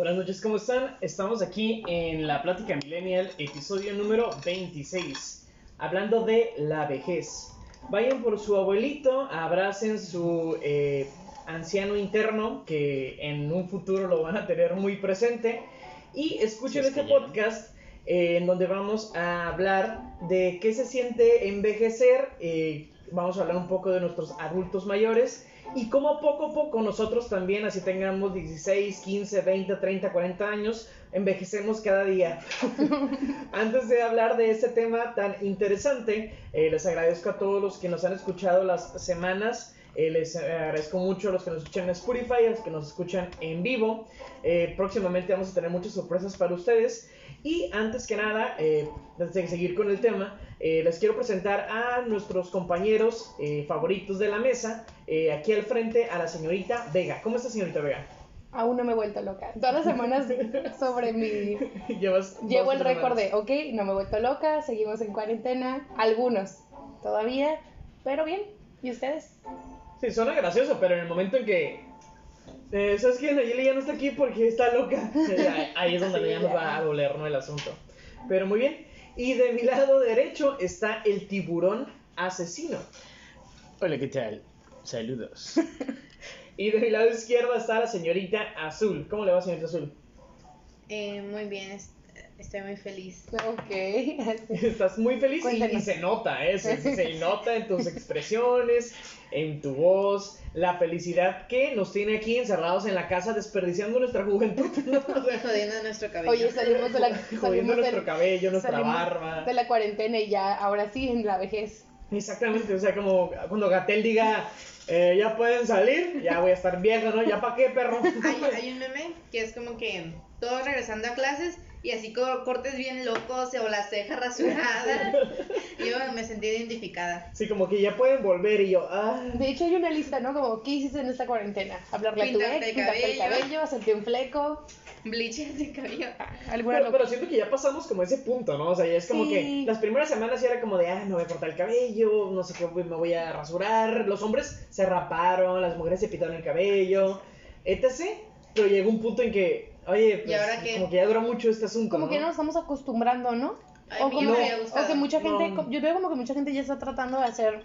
Buenas noches, ¿cómo están? Estamos aquí en la Plática Millennial, episodio número 26, hablando de la vejez. Vayan por su abuelito, abracen su eh, anciano interno, que en un futuro lo van a tener muy presente, y escuchen este podcast eh, en donde vamos a hablar de qué se siente envejecer, eh, vamos a hablar un poco de nuestros adultos mayores y cómo poco a poco nosotros también, así tengamos 16, 15, 20, 30, 40 años, envejecemos cada día. Antes de hablar de este tema tan interesante, eh, les agradezco a todos los que nos han escuchado las semanas. Eh, les agradezco mucho a los que nos escuchan en Spotify, a los que nos escuchan en vivo. Eh, próximamente vamos a tener muchas sorpresas para ustedes. Y antes que nada, eh, antes de seguir con el tema, les quiero presentar a nuestros compañeros favoritos de la mesa. Aquí al frente a la señorita Vega. ¿Cómo está señorita Vega? Aún no me he vuelto loca. Todas las semanas sobre mi... Llevas Llevo el récord de, ok, no me he vuelto loca, seguimos en cuarentena. Algunos todavía, pero bien. ¿Y ustedes? Sí, suena gracioso, pero en el momento en que. Eh, ¿Sabes qué? Nayeli ya no está aquí porque está loca. Ahí es donde Sí, ya nos va a doler, ¿no? El asunto. Pero muy bien. Y de mi lado derecho está el tiburón asesino. Hola, ¿qué tal? Saludos. Y de mi lado izquierdo está la señorita Azul. ¿Cómo le va, señorita Azul? Eh, muy bien, estoy muy feliz. Ok. Estás muy feliz y, Cuéntanos. y se nota, ¿eh? Se, se nota en tus expresiones, en tu voz, la felicidad que nos tiene aquí encerrados en la casa desperdiciando nuestra juventud. Jodiendo nuestro cabello. Oye, salimos de la, jodiendo nuestro cabello, nuestra barba. de la cuarentena y ya, ahora sí, en la vejez. Exactamente, o sea, como cuando Gatel diga, eh, ya pueden salir, ya voy a estar viejo, ¿no? ¿Ya para qué, perro? Hay, hay un meme que es como que todos regresando a clases y así co- cortes bien locos o las cejas rasuradas. Yo me sentí identificada. Sí, como que ya pueden volver y yo, ah. De hecho, hay una lista, ¿no? Como, ¿qué hiciste en esta cuarentena? Hablarle a tu ex, el pintarte el cabello. cabello, hacerte un fleco, Bleaching de cabello. alguna Pero, pero siento que ya pasamos como ese punto, ¿no? O sea, ya es como Sí. que las primeras semanas ya era como de, ah, me voy a cortar el cabello, no sé qué, me voy a rasurar. Los hombres se raparon, las mujeres se pintaron el cabello, etc. Pero llegó un punto en que, oye, pues, ahora qué? como que ya duró mucho este asunto. Como ¿no? que nos estamos acostumbrando, ¿no? Ay, o, a mí como, gustado. o que mucha gente, No. yo veo como que mucha gente ya está tratando de hacer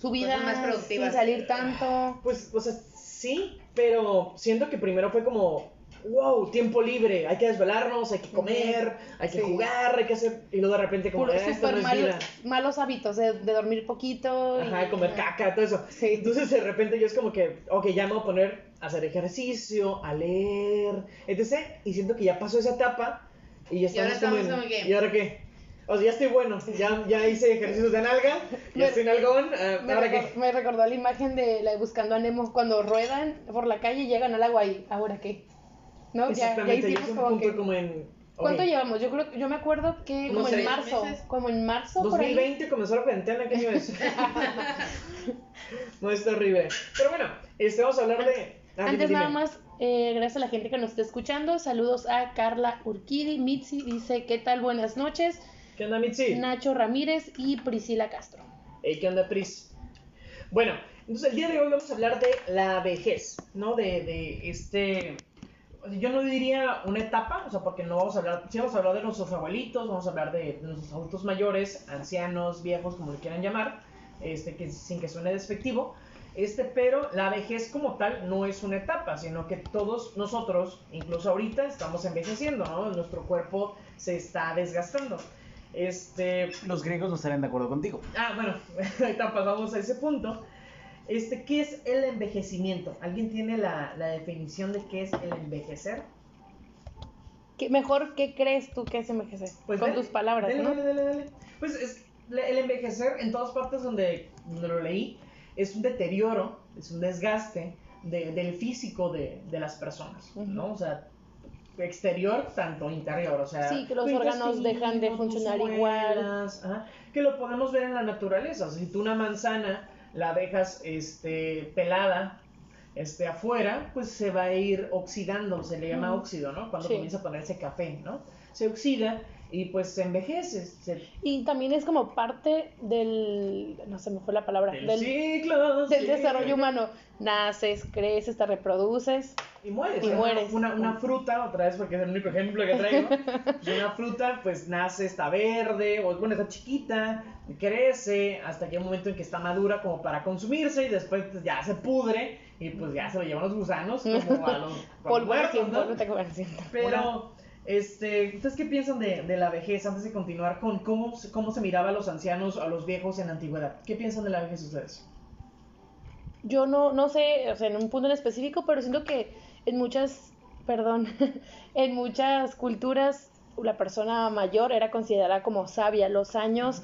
su vida más productivas. sin salir tanto. Pues, o sea, sí, pero siento que primero fue como, wow, tiempo libre, hay que desvelarnos, hay que comer, hay que Sí. jugar, hay que hacer. Y luego de repente, como, "Ah, esto no es malos, vida. malos hábitos de, de dormir poquito. y- Ajá, comer caca, todo eso. Sí. Entonces de repente yo es como que, ok, ya me voy a poner hacer ejercicio, a leer, etc. Y siento que ya pasó esa etapa y ya Y ahora estamos, estamos en- ¿Y ahora qué? O sea, ya estoy bueno, ya, ya hice ejercicios de nalga, ya Me- estoy nalgón, ah, Me, ¿ahora recor- qué? me recordó la imagen de la de Buscando a Nemo cuando ruedan por la calle y llegan al agua y ¿ahora qué? ¿No? Ya, ya Exactamente, ya, hicimos como punto que... como en... ¿Cuánto llevamos? Yo creo, yo me acuerdo que Como como en marzo, meses. como en marzo por ahí. 2020 comenzó la cuarentena, ¿qué año es? no, es horrible. Pero bueno, este, vamos a hablar de... ah, Antes dime. nada más, eh, gracias a la gente que nos está escuchando. Saludos a Carla Urquidi, Mitzi dice, ¿qué tal? Buenas noches. ¿Qué onda, Mitzi? Nacho Ramírez y Priscila Castro. Hey, ¿qué onda, Pris? Bueno, entonces el día de hoy vamos a hablar de la vejez, ¿no? De, de este... Yo no diría una etapa, o sea, porque no vamos a hablar, sí vamos a hablar de nuestros abuelitos, vamos a hablar de, de nuestros adultos mayores, ancianos, viejos, como le quieran llamar, este, que, sin que suene despectivo, este, pero la vejez como tal no es una etapa, sino que todos nosotros, incluso ahorita, estamos envejeciendo, ¿no? Nuestro cuerpo se está desgastando. Este, Los griegos no estarían de acuerdo contigo. Ah, bueno, ahorita pasamos a ese punto. Este, ¿qué es el envejecimiento? ¿Alguien tiene la, la definición de qué es el envejecer? ¿Qué, mejor, ¿qué crees tú que es envejecer? Con dale, tus palabras, Pues dale, ¿no? Dale, dale, dale. Pues es, el envejecer en todas partes donde, donde lo leí es un deterioro, es un desgaste de- del físico de, de las personas, ¿no? O sea, exterior tanto interior, o sea, Sí, que los tu órganos dejan de funcionar igual. muelas, ajá, que lo podemos ver en la naturaleza, o sea, si tú una manzana la dejas este, pelada este, afuera, pues se va a ir oxidando, se le llama óxido, ¿no? Cuando Sí. comienza a ponerse café, ¿no? Se oxida y pues se envejece, se, Y también es como parte del, no se me fue la palabra, del, del, ciclo, del sí. desarrollo humano. Naces, creces, te reproduces. Y mueres. Y mueres. Una, una fruta, otra vez porque es el único ejemplo que traigo. pues una fruta, pues nace, está verde, o bueno, está chiquita, crece, hasta que hay un momento en que está madura como para consumirse y después pues, ya se pudre y pues ya se lo llevan los gusanos como a los, a los recién, ¿no? Pero, este, ¿ustedes qué piensan de, de la vejez antes de continuar con cómo, cómo se miraba a los ancianos, a los viejos en la antigüedad? ¿Qué piensan de la vejez ustedes? Yo no, no sé, o sea, en un punto en específico, pero siento que en muchas, perdón, en muchas culturas la persona mayor era considerada como sabia. Los años,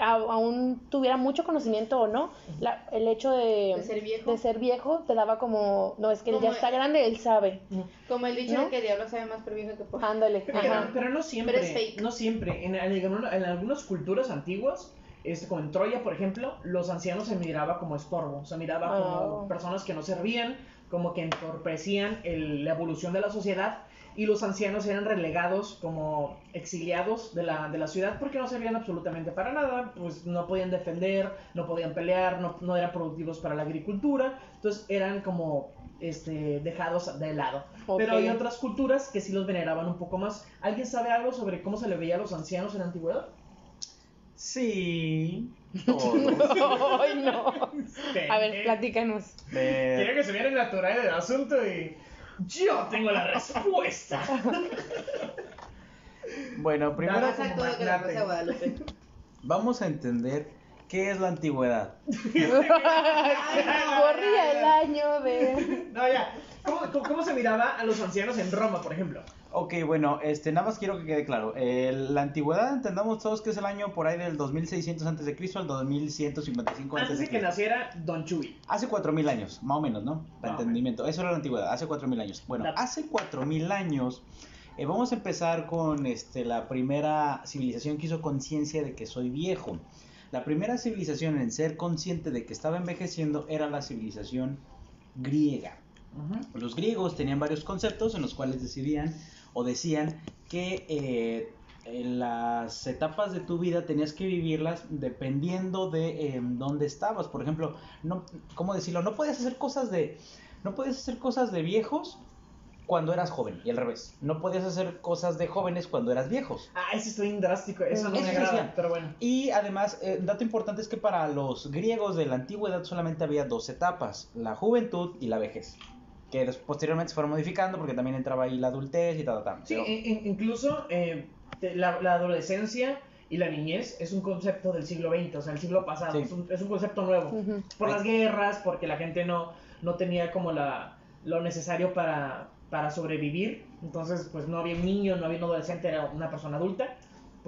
aún tuviera mucho conocimiento o no, la- el hecho de, De ser viejo. de ser viejo te daba como, no, es que él ya Como- está grande, él sabe. Como el dicho ¿No? de que el diablo sabe más por viejo que por... Ándale. Pero, no siempre, Pero es fake. no siempre. En, en- en algunas culturas antiguas, este, como en Troya, por ejemplo, los ancianos se miraba como estorbo, se miraba como Ah. personas que no servían, como que entorpecían el- la evolución de la sociedad y los ancianos eran relegados como exiliados de la, de la ciudad porque no servían absolutamente para nada, pues no podían defender, no podían pelear, no, no eran productivos para la agricultura, entonces eran como este, dejados de lado. Pero hay otras culturas que sí los veneraban un poco más. ¿Alguien sabe algo sobre cómo se le veía a los ancianos en la antigüedad? Sí. Todos. Ay, no. A ver, platícanos. Quiero que se viera natural el asunto y yo tengo la respuesta. bueno, primero Dale. Más actuado que la magnate. Rosa de Guadalupe. vamos a entender qué es la antigüedad. Corría el año de... No, ya. ¿Cómo, cómo, cómo se miraba a los ancianos en Roma, por ejemplo? Ok, bueno, este, nada más quiero que quede claro. Eh, la antigüedad entendamos todos que es el año por ahí del 2600 antes de Cristo al 2155 antes Antes de que naciera Don Chuy. Hace 4000 años, más o menos, ¿no? Para Ah, entendimiento. Eso era la antigüedad, hace 4000 años. Bueno, Dato. hace 4000 años eh, vamos a empezar con este, la primera civilización que hizo conciencia de que soy viejo. La primera civilización en ser consciente de que estaba envejeciendo era la civilización griega. Los griegos tenían varios conceptos en los cuales decidían o decían que eh, en las etapas de tu vida tenías que vivirlas dependiendo de eh, dónde estabas. Por ejemplo, no, ¿cómo decirlo? No podías hacer cosas de, no podías hacer cosas de viejos cuando eras joven y al revés. No podías hacer cosas de jóvenes cuando eras viejos. Ah, ese está bien drástico. Eso no Eso me agrada, pero bueno. Y además, eh, dato importante es que para los griegos de la antigüedad solamente había dos etapas, la juventud y la vejez, que posteriormente se fueron modificando porque también entraba ahí la adultez y tal, tal. Sí, pero- in- in- incluso eh, la, la adolescencia y la niñez es un concepto del siglo XX, o sea, el siglo pasado. Sí. Es, un, es un concepto nuevo. Por las guerras, porque la gente no, no tenía como la, lo necesario para, para sobrevivir. Entonces, pues no había un niño, no había un adolescente, era una persona adulta.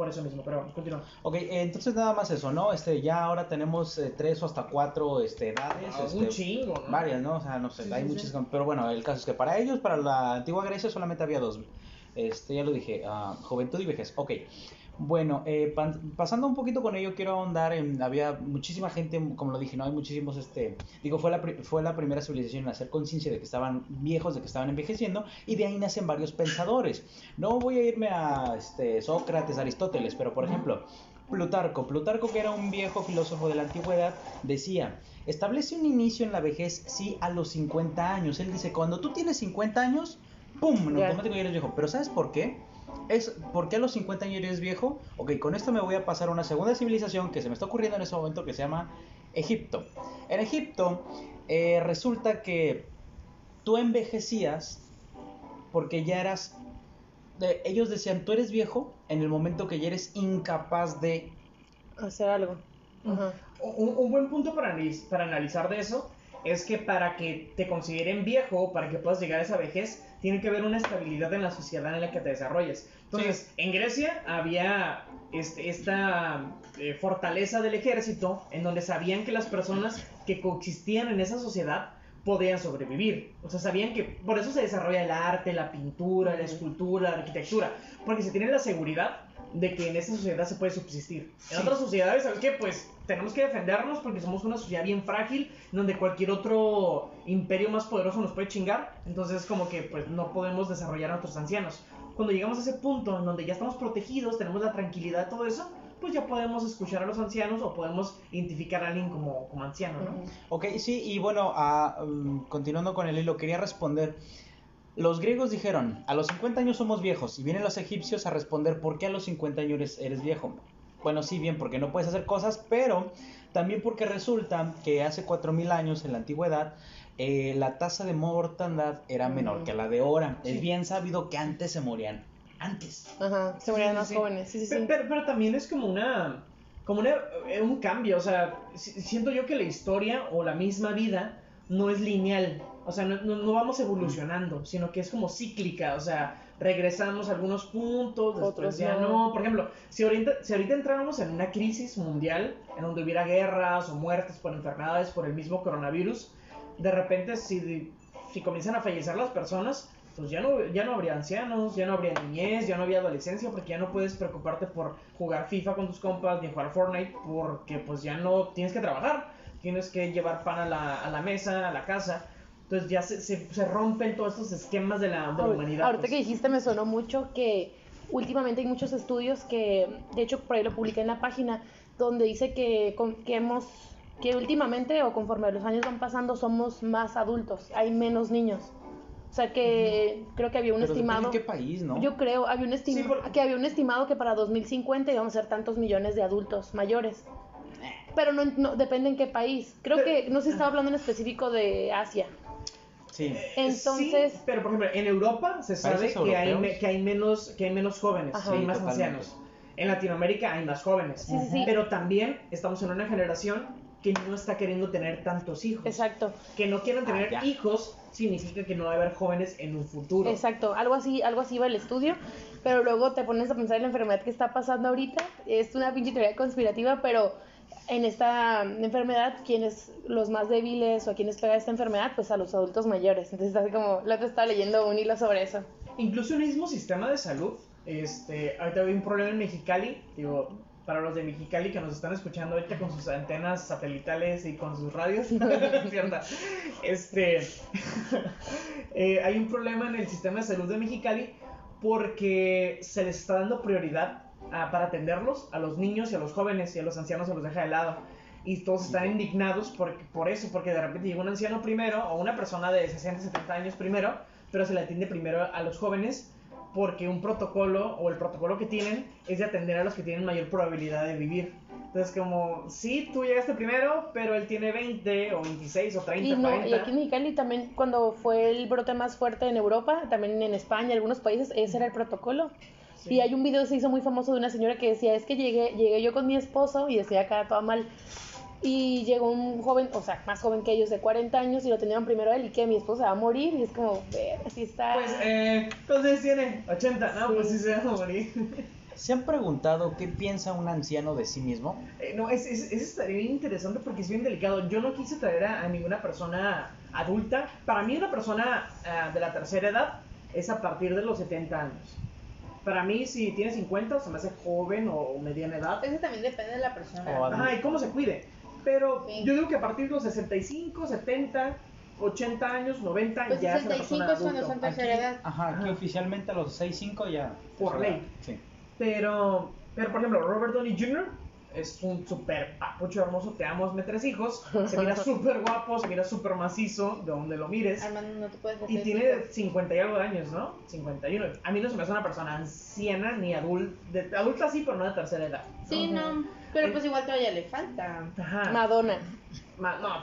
Por eso mismo, pero continúa. Ok, eh, entonces nada más eso, ¿no? Este, ya ahora tenemos eh, tres o hasta cuatro este, edades. Ah, este, un chingo, ¿no? Varias, ¿no? O sea, no sé, Sí, hay sí, muchas. sí. Pero bueno, el caso es que para ellos, para la antigua Grecia, solamente había dos. Este, ya lo dije, ah, juventud y vejez. Ok. Bueno, eh, pan- pasando un poquito con ello, quiero ahondar en. Había muchísima gente, como lo dije, ¿no? Hay muchísimos, este. Digo, fue la, fue la primera civilización en hacer conciencia de que estaban viejos, de que estaban envejeciendo, y de ahí nacen varios pensadores. No voy a irme a este, Sócrates, Aristóteles, pero por ejemplo, Plutarco. Plutarco, que era un viejo filósofo de la antigüedad, decía: establece un inicio en la vejez, sí, a los 50 años. Él dice: cuando tú tienes 50 años, ¡pum! En automático ya eres viejo. Pero ¿sabes por qué? Es porque a los 50 años eres viejo. Ok, con esto me voy a pasar a una segunda civilización que se me está ocurriendo en ese momento que se llama Egipto. En Egipto eh, resulta que tú envejecías porque ya eras... eh, ellos decían, tú eres viejo en el momento que ya eres incapaz de... Hacer algo. Un, un buen punto para, analiz- para analizar de eso es que para que te consideren viejo, para que puedas llegar a esa vejez, tiene que haber una estabilidad en la sociedad en la que te desarrolles. Entonces, en Grecia había este- esta eh, fortaleza del ejército en donde sabían que las personas que coexistían en esa sociedad podían sobrevivir. O sea, sabían que por eso se desarrolla el arte, la pintura, la escultura, la arquitectura, porque se tiene la seguridad de que en esta sociedad se puede subsistir. En Sí. otras sociedades, ¿sabes qué? Pues tenemos que defendernos porque somos una sociedad bien frágil, donde cualquier otro imperio más poderoso nos puede chingar. Entonces, como que pues no podemos desarrollar a nuestros ancianos. Cuando llegamos a ese punto en donde ya estamos protegidos, tenemos la tranquilidad, todo eso, pues ya podemos escuchar a los ancianos o podemos identificar a alguien como, como anciano, ¿no? Ok, sí, y bueno, mm, continuando con el hilo, quería responder. Los griegos dijeron, a los 50 años somos viejos, y vienen los egipcios a responder, ¿por qué a los 50 años eres, eres viejo? Bueno, sí, bien, porque no puedes hacer cosas, pero también porque resulta que hace 4.000 años, en la antigüedad, eh, la tasa de mortandad era menor Mm. que la de ahora. Sí. Es bien sabido que antes se morían. Antes. Ajá, se morían Sí, más sí. jóvenes. Sí, sí, sí. Pero, pero- pero también es como una. Como una, eh, un cambio, o sea, si- siento yo que la historia o la misma vida no es lineal, o sea, no, no- no vamos evolucionando, sino que es como cíclica, o sea, regresamos a algunos puntos, después Otros ya no. no. Por ejemplo, si ahorita, si ahorita entráramos en una crisis mundial, en donde hubiera guerras o muertes por enfermedades, por el mismo coronavirus, de repente si, si comienzan a fallecer las personas, pues ya no, ya no habría ancianos, ya no habría niñez, ya no habría adolescencia, porque ya no puedes preocuparte por jugar FIFA con tus compas ni jugar Fortnite, porque pues ya no tienes que trabajar, tienes que llevar pan a la, a la mesa, a la casa. Entonces ya se, se, se rompen todos estos esquemas de la, de la humanidad. Ahorita pues. que dijiste me sonó mucho que últimamente hay muchos estudios que, de hecho por ahí lo publiqué en la página, donde dice que, con- que hemos, que últimamente o conforme los años van pasando somos más adultos, hay menos niños. O sea que creo que había un Pero depende estimado. en qué país, ¿no? Yo creo, había un, estima- Sí, por- que había un estimado que para 2050 íbamos a ser tantos millones de adultos mayores. Pero no, no- depende en qué país. Creo Pero- que no se estaba hablando en específico de Asia. Sí. Entonces- Sí, pero por ejemplo, en Europa se sabe que hay, me- que hay menos que hay menos jóvenes, Ajá. hay Sí, más totalmente. ancianos. En Latinoamérica hay más jóvenes. Sí, sí, sí. Pero también estamos en una generación que no está queriendo tener tantos hijos. Exacto. Que no quieran tener Ah, hijos significa que no va a haber jóvenes en un futuro. Exacto, algo así, algo así va el estudio, pero luego te pones a pensar en la enfermedad que está pasando ahorita, es una pinche teoría conspirativa, pero en esta enfermedad, quienes los más débiles o a quienes pega esta enfermedad, pues a los adultos mayores. Entonces, así como, la otra estaba leyendo un hilo sobre eso. Incluso el mismo sistema de salud, este, ahorita hay un problema en Mexicali, digo, para los de Mexicali que nos están escuchando ahorita con sus antenas satelitales y con sus radios. Este, eh, hay un problema en el sistema de salud de Mexicali porque se les está dando prioridad a- para atenderlos a los niños y a los jóvenes y a los ancianos se los deja de lado. Y todos están indignados por, por eso, porque de repente llega un anciano primero o una persona de 60, 70 años primero, pero se le atiende primero a los jóvenes porque un protocolo o el protocolo que tienen es de atender a los que tienen mayor probabilidad de vivir. Entonces, como, sí, tú llegaste primero, pero él tiene 20 o 26 o 30, Y, no, 40. y aquí en Mexicali también, cuando fue el brote más fuerte en Europa, también en España, algunos países, ese era el protocolo. Sí. Y hay un video que se hizo muy famoso de una señora que decía, es que llegué, llegué yo con mi esposo y decía acá toda mal. Y llegó un joven, o sea, más joven que ellos, de 40 años, y lo tenían primero él y que mi esposo se va a morir. Y es como, ver, así está. Pues, eh, ¿cuántos tiene? 80. No, Sí. pues sí se va a morir. ¿Se han preguntado qué piensa un anciano de sí mismo? Eh, no, es, es, es estaría bien interesante porque es bien delicado. Yo no quise traer a, a ninguna persona adulta. Para mí, una persona ah, de la tercera edad es a partir de los 70 años. Para mí, si tiene 50, se me hace joven o mediana edad. Eso también depende de la persona. O Ajá, y cómo se cuide. Pero Sí. yo digo que a partir de los 65, 70, 80 años, 90, Pues ya es una 65 persona es cuando adulto. son tercera edad. Ajá, aquí Ajá. oficialmente a los 6-5 ya. Por ley. Sí. Pero, pero por ejemplo, Robert Downey Jr. es un súper papucho hermoso, te amo, me tres hijos, se mira súper guapo, se mira súper macizo, de donde lo mires. Armando, no te puedes Y tiene hijos. 50 y algo de años, ¿no? 51. A mí no se me hace una persona anciana ni adulta, adulta sí, pero no de tercera edad. Sí, no. Pero pues igual todavía le falta. Ajá. Madonna, Ma- no,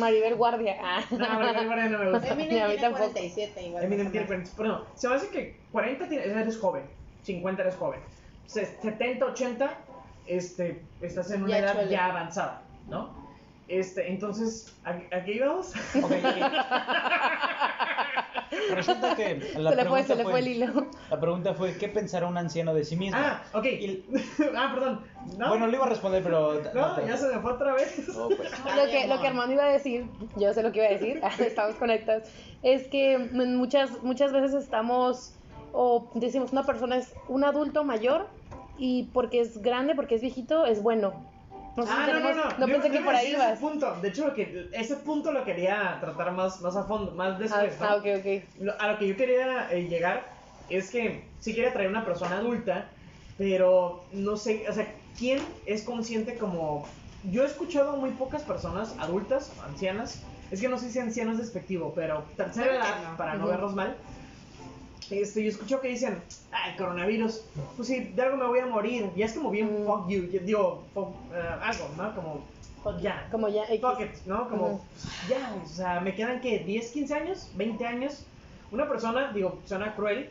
Maribel Guardia. Ah. no, Maribel Guardia no me gusta. Eminem a mí tiene tampoco. 47 igual. Eminem más o tiene menos. 40, pero no, se me hace que 40 tiene- eres joven, 50 eres joven, Se- 70, 80 este, estás en una Ya edad chole. ya avanzada, ¿no? Este, entonces, ¿a, a qué íbamos? Resulta que la se le fue, pregunta se le fue, fue el hilo. La pregunta fue, ¿qué pensará un anciano de sí mismo? ah, ok. Y- ah, perdón. ¿No? Bueno, le iba a responder, pero... no, ya se me fue otra vez. No, pues. Lo que, lo que Armando iba a decir, yo sé lo que iba a decir, estamos conectados, es que muchas, muchas veces estamos, o decimos, una persona es un adulto mayor y porque es grande, porque es viejito, es bueno. No sé si ah, no, no, tenemos- no. no Yo- pensé yo que por a ahí ese ibas. punto. De hecho, lo que, ese punto lo quería tratar más, más a fondo, más Ah, después. ¿no? ah, ok, ok. Lo- a lo que yo quería eh, llegar es que sí quería traer una persona adulta, pero no sé, o sea, ¿quién es consciente como... Yo he escuchado a muy pocas personas adultas, ancianas, es que no sé si anciano es despectivo, pero tercera edad, no. para no Ujú. verlos mal, este, yo escucho que dicen, ay, coronavirus, pues sí, de algo me voy a morir, y es como bien Mm. fuck you, yo digo, fuck, eh, algo, ¿no? Como, fuck ya, Como ya. Fuck it, ¿no? Como, Ujú. ya, o sea, me quedan que 10, 15 años, 20 años. Una persona, digo, suena cruel,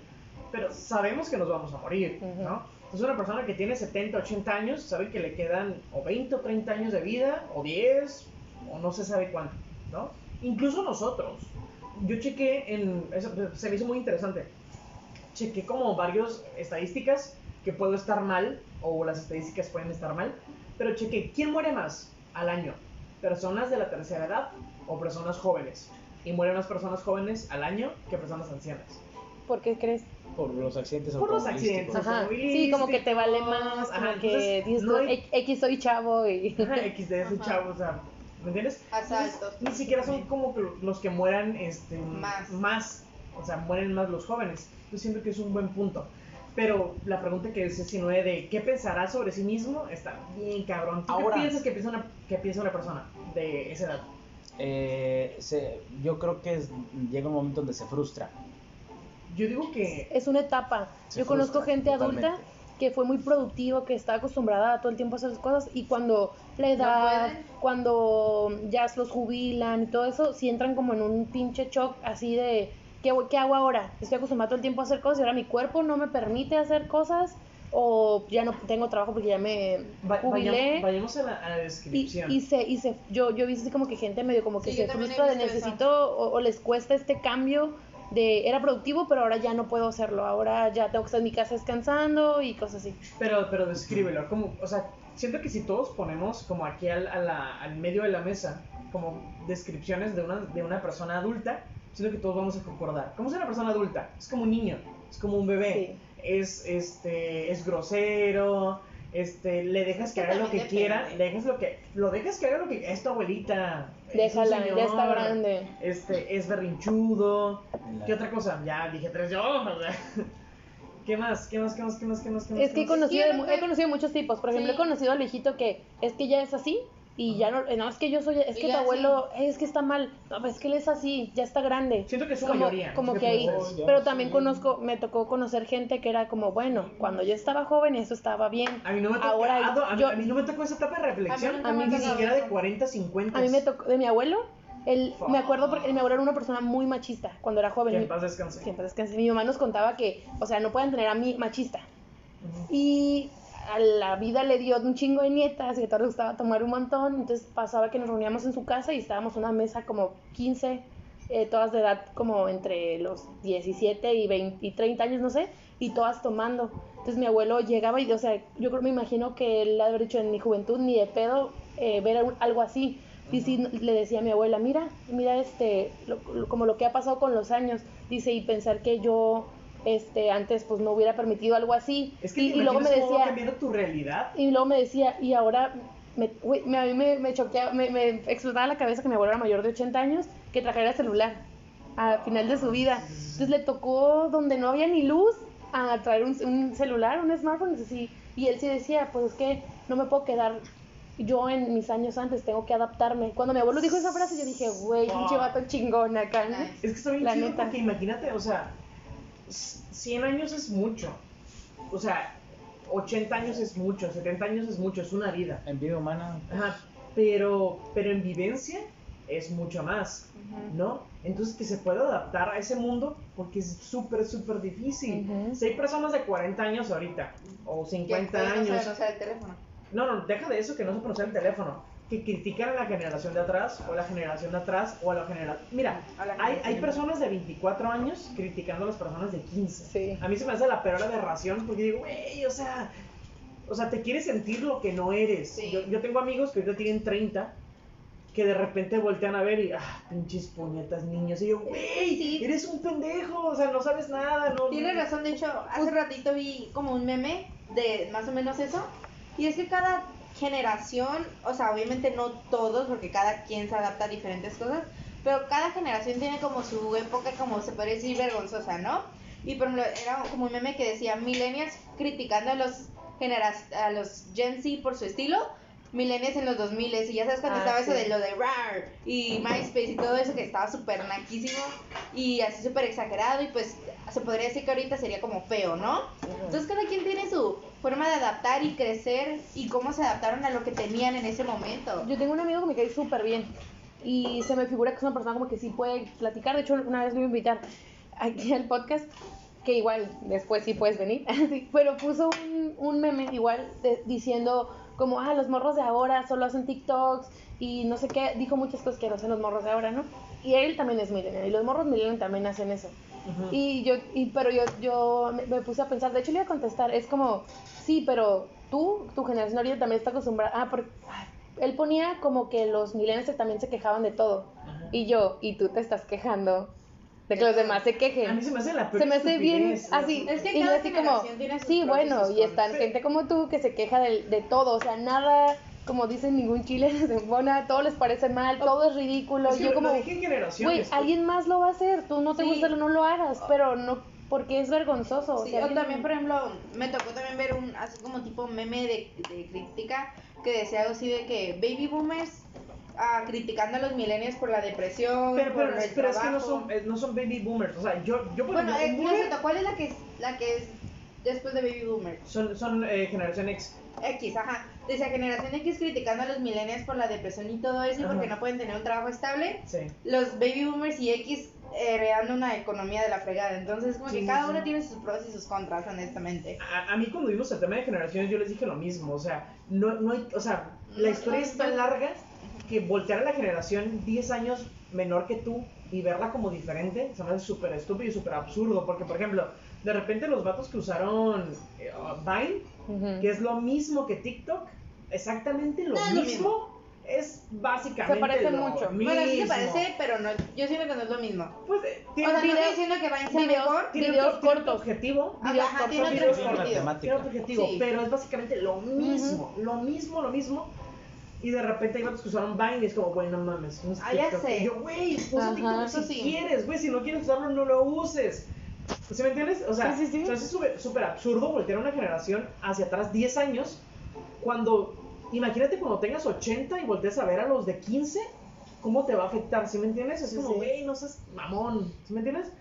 pero sabemos que nos vamos a morir, Ujú. ¿no? Entonces, una persona que tiene 70, 80 años, sabe que le quedan o 20 o 30 años de vida, o 10, o no se sabe cuánto, ¿no? Incluso nosotros. Yo chequé en. Eso se me hizo muy interesante. Chequé como varias estadísticas que puedo estar mal, o las estadísticas pueden estar mal, pero chequé quién muere más al año, personas de la tercera edad o personas jóvenes. Y mueren más personas jóvenes al año que personas ancianas. ¿Por qué crees? Por los accidentes Por los automovilísticos. accidentes. Ajá. Sí, como que te vale más, Automovilísticos, como ajá, que dices no hay- "X- X soy chavo y... Ajá, XD ese Ajá. chavo, o sea, ¿me entiendes? Asaltos. Entonces, Ni siquiera son como que los que mueran este, Más. más, o sea, mueren más los jóvenes. Yo siento que es un buen punto. Pero la pregunta que es 19 de ¿qué pensará sobre sí mismo? Está bien cabrón. ¿Tú Ahora- qué piensas que piensa, una, que piensa una persona de esa edad? Eh, se- yo creo que es- llega un momento donde se frustra. Yo digo que... Es una etapa. Se Yo conozco gente adulta totalmente. que fue muy productivo, que está acostumbrada a todo el tiempo a hacer las cosas y cuando la edad, pueden. cuando ya los jubilan y todo eso, si entran como en un pinche shock así de ¿qué, hago- ¿qué hago ahora? Estoy acostumbrado todo el tiempo a hacer cosas y ahora mi cuerpo no me permite hacer cosas o ya no tengo trabajo porque ya me Va- jubilé. vayamos, a la, a la Y, descripción. y se, y se, yo, yo visto así como que gente medio como que Sí, se frustra de necesito o, o les cuesta este cambio de era productivo pero ahora ya no puedo hacerlo, ahora ya tengo que estar en mi casa descansando y cosas así. Pero, pero descríbelo, como, o sea, siento que si todos ponemos como aquí al, a la- al medio de la mesa, como descripciones de una, de una persona adulta, siento que todos vamos a concordar. ¿Cómo es una persona adulta? Es como un niño, es como un bebé, es, este, es grosero, este, le dejas que Es haga lo que quiera, le dejas lo que, lo dejas que haga lo que, es tu abuelita, es un Déjala, ya está señor, grande. Este, es berrinchudo, ¿qué otra cosa? Ya dije tres yo, ¿Qué más? ¿Qué más? ¿Qué más? ¿Qué más? ¿Qué más? ¿Qué más? Es que he conocido, he sé. conocido muchos tipos. Por ejemplo, Sí. he conocido al viejito que es que ya es así y ya no, no es que yo soy, es que tu abuelo, es que está mal, no, pues es que él es así, ya está grande. Siento que es su como, mayoría. como que ahí, pero también sí. conozco, me tocó conocer gente que era como, bueno, cuando yo estaba joven eso estaba bien. A mí no me tocó, Ahora a, mí, yo- a mí no me tocó esa etapa de reflexión. A mí ni siquiera de eso. 40, 50. A mí me tocó, de mi abuelo, él, me acuerdo porque mi abuelo era una persona muy machista cuando era joven. Que en paz descanse. que en paz descanse. Mi mamá nos contaba que, o sea, no pueden tener a mí machista. Y a la vida le dio un chingo de nietas y a todos les gustaba tomar un montón. Entonces pasaba que nos reuníamos en su casa y estábamos en una mesa como 15, eh, todas de edad como entre los 17 y 20 y 30 años, no sé, y todas tomando. Entonces mi abuelo llegaba y, o sea, yo creo, me imagino que él haber dicho en mi juventud ni de pedo eh, ver algo así. Y le decía a mi abuela, mira, mira este, lo- como lo que ha pasado con los años, dice, y pensar que yo, este, antes pues no hubiera permitido algo así. Es que y, luego me decía, cambiando tu realidad. y luego me decía, y ahora, me, güey, me- a mí me, me choqueaba, me, me explotaba la cabeza que mi abuelo era mayor de 80 años, que trajera celular al final de su vida. Entonces le tocó donde no había ni luz a traer un, un celular, un smartphone, y así. Y él sí decía, pues es que no me puedo quedar yo en mis años antes, tengo que adaptarme. Cuando mi abuelo dijo esa frase, yo dije, güey, pinche vato chingón acá. ¿no?". Nice. Es que está bien La chido neta. porque imagínate, o sea, 100 años es mucho. O sea, 80 años es mucho, 70 años es mucho, es una vida. En vida humana, Ajá, pero, pero en vivencia es mucho más. ¿no? Entonces que se pueda adaptar a ese mundo porque es súper, súper difícil. Ujú. Si hay personas de 40 años ahorita, o Que 50 todavía no años, no, no, deja de eso que no se pronuncia el teléfono, que critican a la generación de atrás, o a la generación de atrás, o a la generación... Mira, la hay, hay generación. personas de 24 años criticando a las personas de 15. Sí. A mí se me hace la peor aberración porque digo, güey, o sea, o sea, te quieres sentir lo que no eres. Sí. Yo, yo tengo amigos que ahorita tienen 30 que de repente voltean a ver y, ah, pinches puñetas niños. Y yo, güey, Sí. eres un pendejo, o sea, no sabes nada, no. Tienes razón, de hecho, hace ratito vi como un meme de más o menos eso. Y es que cada generación, o sea, obviamente no todos, porque cada quien se adapta a diferentes cosas, pero cada generación tiene como su época, como se puede decir, vergonzosa, ¿no? Y por ejemplo, era como un meme que decía millennials criticando a los, genera a los Gen Z por su estilo, millennials en los 2000 y ya sabes cuando Ah, estaba eso sí. de lo de RAR y MySpace y todo eso que estaba súper naquísimo y así súper exagerado y pues se podría decir que ahorita sería como feo, ¿no? Entonces cada quien tiene su forma de adaptar y crecer y cómo se adaptaron a lo que tenían en ese momento. Yo tengo un amigo que me cae súper bien y se me figura que es una persona como que sí puede platicar. De hecho, una vez lo iba a invitar aquí al podcast, que igual después sí puedes venir, pero puso un, un meme igual de- diciendo como, ah, los morros de ahora solo hacen TikToks y no sé qué. Dijo muchas cosas que no hacen los morros de ahora, ¿no? Y él también es millennial y los morros millennial también hacen eso. Y yo, y, pero yo, yo me, me puse a pensar, de hecho le iba a contestar, es como, sí, pero tú, tu generación ahorita también está acostumbrada, ah, porque ay, él ponía como que los millennials también se quejaban de todo. Y yo, y tú te estás quejando de que los demás se A mí quejen. se me hace la peor Se me hace bien así, Es que y yo cada así como, tiene sus sí, bueno, y están gente como tú que se queja de, de todo, o sea, nada, como dicen, ningún chile les embona, todo les parece mal, todo es ridículo, Es que yo como. Güey, alguien más lo va a hacer. Tú no te Sí. gusta, no lo hagas. Pero no, porque es vergonzoso. Sí, o sea, o alguien- también, por ejemplo, me tocó también ver un así como tipo meme de, de crítica que decía algo así de que baby boomers ah, criticando a los millennials por la depresión, Pero, por pero, el pero es que no son, no son baby boomers. O sea, yo, yo por Bueno, ejemplo, eh, es boomer ¿cuál es la que es, la que es después de baby boomers? son, son eh, generación X. X, ajá. Decía generación X criticando a los millennials por la depresión y todo eso y porque no pueden tener un trabajo estable. Sí. Los baby boomers y X heredando una economía de la fregada. Entonces, como Sí, que cada sí. uno tiene sus pros y sus contras, honestamente. A, a mí cuando vimos el tema de generaciones yo les dije lo mismo, o sea, no, no hay, o sea, la historia no, es tan larga que voltear a la generación 10 años menor que tú y verla como diferente se me hace súper estúpido y súper absurdo, porque por ejemplo, de repente los vatos que usaron eh, Vine, Ujú. que es lo mismo que TikTok, exactamente lo No es lo mismo, es básicamente Se parece lo mucho. mismo. Bueno, sí se parece, pero no, yo siento que no es lo mismo. Pues, eh, O tiene, sea, no tiene- estoy diciendo que Vine sea videos- mejor. tiene videos otro- tiene cortos. objetivo, Ajá, videos ajá, cortos, tiene otro videos cortos. Tiene otro objetivo, Sí. pero es básicamente lo mismo, lo mismo, lo mismo. Y de repente hay vatos que usaron Vine y es como, güey, no mames. no Ah, ya sé. Y yo, güey, usa Ajá, TikTok eso si sí. quieres, güey. Si no quieres usarlo, no lo uses. ¿Sí me entiendes? O sea, Sí, sí, sí. o sea, es súper absurdo voltear a una generación hacia atrás 10 años cuando, imagínate cuando tengas 80 y volteas a ver a los de 15, ¿cómo te va a afectar? ¿Sí me entiendes? Es Sí, como, sí. güey, no seas mamón. ¿Sí me entiendes?